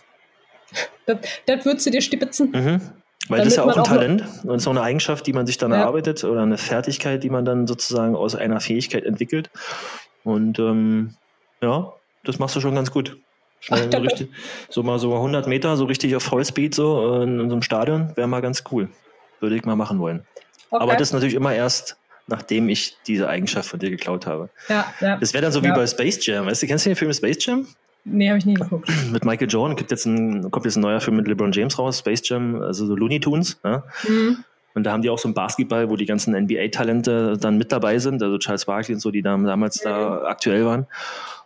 Das, das würdest du dir stibitzen. Mhm. Weil Damit das ist ja auch ein auch Talent und ist auch eine Eigenschaft, die man sich dann Ja. erarbeitet oder eine Fertigkeit, die man dann sozusagen aus einer Fähigkeit entwickelt. Und ähm, ja, das machst du schon ganz gut. Schnell <laughs> so, richtig, so mal so 100 Meter, so richtig auf Vollspeed so äh, in, in so einem Stadion, wäre mal ganz cool. Würde ich mal machen wollen. Okay. Aber das natürlich immer erst, nachdem ich diese Eigenschaft von dir geklaut habe. ja, ja. Das wäre dann so wie Ja. bei Space Jam. Weißt du, kennst du den Film Space Jam? Nee, habe ich nie geguckt. <clears throat> Mit Michael Jordan gibt jetzt ein, kommt jetzt ein neuer Film mit LeBron James raus, Space Jam, also so Looney Tunes. Ja? Mhm. Und da haben die auch so einen Basketball, wo die ganzen NBA-Talente dann mit dabei sind, also Charles Barkley und so, die da, damals da aktuell waren.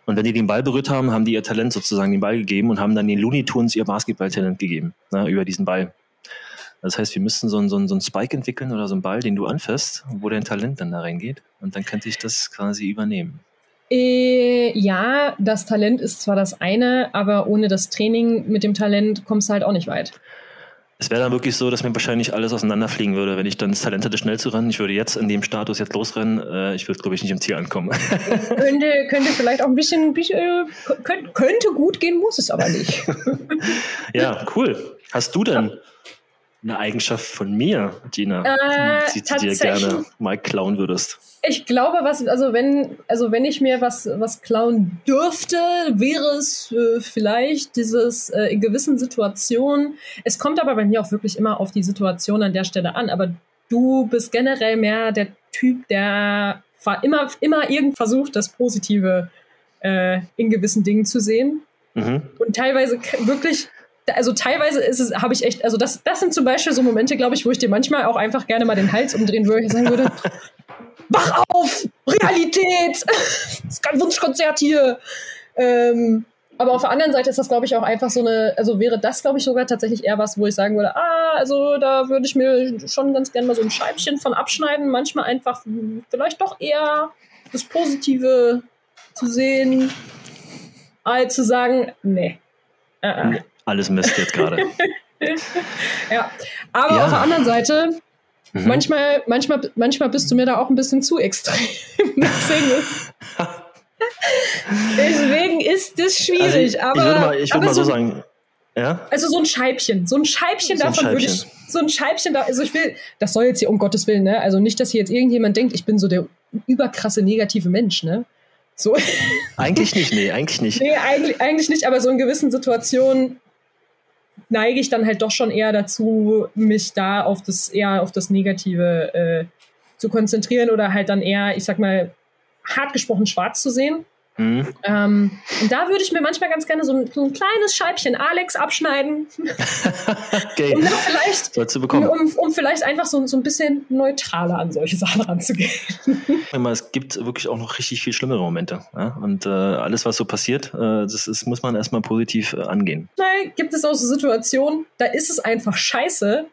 Und wenn die den Ball berührt haben, haben die ihr Talent sozusagen den Ball gegeben und haben dann den Looney Tunes ihr Basketball-Talent gegeben, ne, über diesen Ball. Das heißt, wir müssten so einen, so, einen, so einen Spike entwickeln oder so einen Ball, den du anfasst, wo dein Talent dann da reingeht. Und dann könnte ich das quasi übernehmen. Äh, ja, das Talent ist zwar das eine, aber ohne das Training mit dem Talent kommst du halt auch nicht weit. Es wäre dann wirklich so, dass mir wahrscheinlich alles auseinanderfliegen würde, wenn ich dann das Talent hätte, schnell zu rennen. Ich würde jetzt in dem Status jetzt losrennen. Äh, ich würde, glaube ich, nicht im Ziel ankommen. <laughs> könnte, könnte vielleicht auch ein bisschen, bisschen äh, könnte, könnte gut gehen, muss es aber nicht. <laughs> ja, cool. Hast du denn eine Eigenschaft von mir, Gina, Äh, die du dir gerne mal klauen würdest? Ich glaube, was, also wenn, also wenn ich mir was, was klauen dürfte, wäre es äh, vielleicht dieses äh, in gewissen Situationen. Es kommt aber bei mir auch wirklich immer auf die Situation an der Stelle an. Aber du bist generell mehr der Typ, der immer, immer irgend versucht, das Positive äh, in gewissen Dingen zu sehen. Mhm. Und teilweise wirklich, also teilweise ist es, habe ich echt, also das, das sind zum Beispiel so Momente, glaube ich, wo ich dir manchmal auch einfach gerne mal den Hals umdrehen würde und sagen würde, <laughs> wach auf, Realität, das <laughs> ist kein Wunschkonzert hier. Ähm, aber auf der anderen Seite ist das, glaube ich, auch einfach so eine, also wäre das, glaube ich, sogar tatsächlich eher was, wo ich sagen würde, ah, also da würde ich mir schon ganz gerne mal so ein Scheibchen von abschneiden, manchmal einfach vielleicht doch eher das Positive zu sehen, als zu sagen, nee. Äh, äh. Alles Mist jetzt gerade. <laughs> Ja, aber Ja. auf der anderen Seite, Mhm. manchmal, manchmal, manchmal bist du mir da auch ein bisschen zu extrem. <laughs> deswegen, ist, <laughs> deswegen ist das schwierig. Also ich, aber, ich würde mal, ich aber mal so sagen, ja? Also so ein Scheibchen, so ein Scheibchen So ein davon würde ich, Scheibchen. so ein Scheibchen da, also ich will, das soll jetzt hier um Gottes Willen, ne? Also nicht, dass hier jetzt irgendjemand denkt, ich bin so der überkrasse negative Mensch, ne? So, Eigentlich nicht, nee, eigentlich nicht. nee, eigentlich, eigentlich nicht, aber so in gewissen Situationen neige ich dann halt doch schon eher dazu, mich da auf das eher auf das Negative äh, zu konzentrieren oder halt dann eher, ich sag mal, hart gesprochen schwarz zu sehen. Mhm. Ähm, und da würde ich mir manchmal ganz gerne so ein, so ein kleines Scheibchen Alex abschneiden, <laughs> <laughs> Okay, um vielleicht um, bekommen. um, vielleicht einfach so, so ein bisschen neutraler an solche Sachen ranzugehen. <laughs> Es gibt wirklich auch noch richtig viel schlimmere Momente. Ja? Und äh, alles, was so passiert, äh, das ist, muss man erstmal positiv äh, angehen. Nein, gibt es auch so Situationen, da ist es einfach scheiße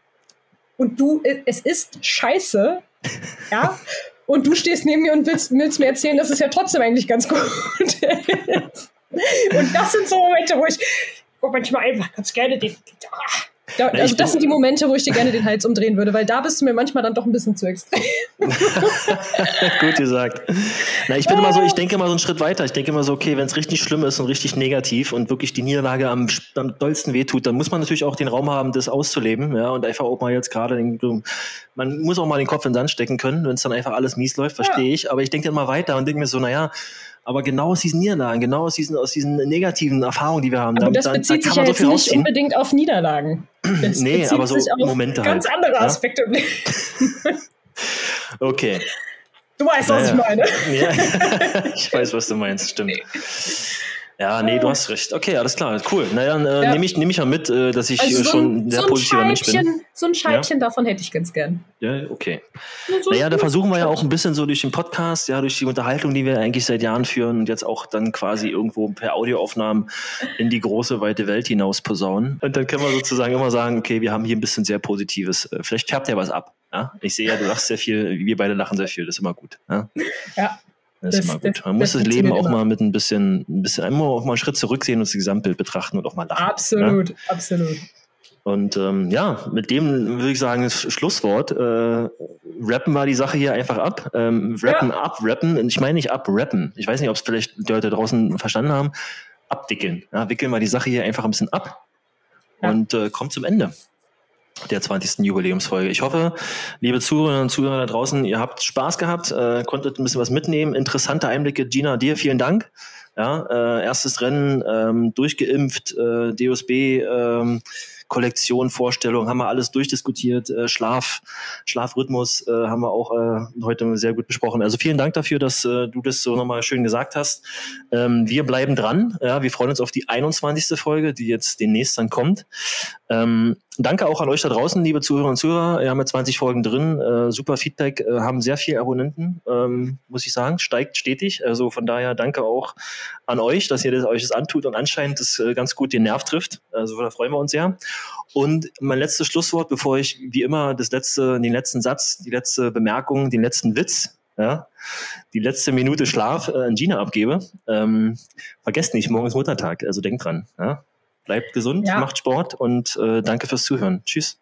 und du, es ist scheiße, ja, und du stehst neben mir und willst, willst mir erzählen, dass es ja trotzdem eigentlich ganz gut ist. Und das sind so Momente, wo ich wo manchmal einfach ganz gerne den, ah, Ja, also das sind die Momente, wo ich dir gerne den Hals umdrehen würde, weil da bist du mir manchmal dann doch ein bisschen zu extrem. <laughs> Gut gesagt. Na, ich bin immer so, ich denke immer so einen Schritt weiter. Ich denke immer so, okay, wenn es richtig schlimm ist und richtig negativ und wirklich die Niederlage am, am dollsten wehtut, dann muss man natürlich auch den Raum haben, das auszuleben, ja, und einfach auch mal jetzt gerade, man muss auch mal den Kopf in den Sand stecken können, wenn es dann einfach alles mies läuft, verstehe ja. ich. Aber ich denke dann mal weiter und denke mir so, naja, aber genau aus diesen Niederlagen, genau aus diesen, aus diesen negativen Erfahrungen, die wir haben, aber das bezieht da sich ja jetzt nicht unbedingt auf Niederlagen. <clears throat> Das nee, aber so Momente ganz halt. andere Aspekte. Ja? <laughs> <laughs> okay. Du weißt, naja. was ich meine. Ja, <laughs> ich weiß, was du meinst, stimmt. Ja, nee, du hast recht. Okay, alles klar, cool. Naja, äh, ja. nehme ich, nehm ich mal mit, äh, dass ich also so schon ein sehr so positiver Mensch bin. So ein Scheibchen ja? davon hätte ich ganz gern. Ja, okay. So naja, da versuchen wir ja auch ein bisschen so durch den Podcast, ja, durch die Unterhaltung, die wir eigentlich seit Jahren führen und jetzt auch dann quasi irgendwo per Audioaufnahmen in die große, weite Welt hinaus posaunen. Und dann können wir sozusagen immer sagen, okay, wir haben hier ein bisschen sehr Positives. Äh, vielleicht färbt ja was ab. Ja? Ich sehe ja, du lachst sehr viel, wir beide lachen sehr viel, das ist immer gut. Ja. ja. Das, ist immer gut. Man das, muss das Leben auch immer. mal mit ein bisschen, ein bisschen, immer auch mal einen Schritt zurücksehen und das Gesamtbild betrachten und auch mal lachen. Absolut, ja? absolut. Und ähm, ja, mit dem würde ich sagen, das Schlusswort. Äh, rappen wir die Sache hier einfach ab. Ähm, rappen ja. ab, rappen. Ich meine nicht ab, rappen. Ich weiß nicht, ob es vielleicht die Leute draußen verstanden haben. Abwickeln. Ja, wickeln wir die Sache hier einfach ein bisschen ab ja. und äh, kommt zum Ende der 20. Jubiläumsfolge. Ich hoffe, liebe Zuhörerinnen und Zuhörer da draußen, ihr habt Spaß gehabt, äh, konntet ein bisschen was mitnehmen. Interessante Einblicke. Gina, dir vielen Dank. Ja, äh, erstes Rennen, ähm, durchgeimpft, äh, DOSB, ähm, Kollektion, Vorstellung, haben wir alles durchdiskutiert. Äh, Schlaf, Schlafrhythmus äh, haben wir auch äh, heute sehr gut besprochen. Also vielen Dank dafür, dass äh, du das so nochmal schön gesagt hast. Ähm, wir bleiben dran. Ja, wir freuen uns auf die 21. Folge, die jetzt demnächst dann kommt. Ähm, danke auch an euch da draußen, liebe Zuhörer und Zuhörer. Wir haben ja 20 Folgen drin. Äh, super Feedback, äh, haben sehr viele Abonnenten, ähm, muss ich sagen. Steigt stetig. Also von daher danke auch an euch, dass ihr das, euch das antut und anscheinend das äh, ganz gut den Nerv trifft. Also da freuen wir uns sehr. Und mein letztes Schlusswort, bevor ich wie immer das letzte, den letzten Satz, die letzte Bemerkung, den letzten Witz, ja, die letzte Minute Schlaf äh, an Gina abgebe. Ähm, vergesst nicht, morgen ist Muttertag, also denkt dran. Ja? Bleibt gesund, ja. macht Sport und äh, danke fürs Zuhören. Tschüss.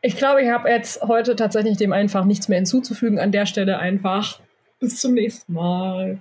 Ich glaube, ich habe jetzt heute tatsächlich dem einfach nichts mehr hinzuzufügen. An der Stelle einfach bis zum nächsten Mal.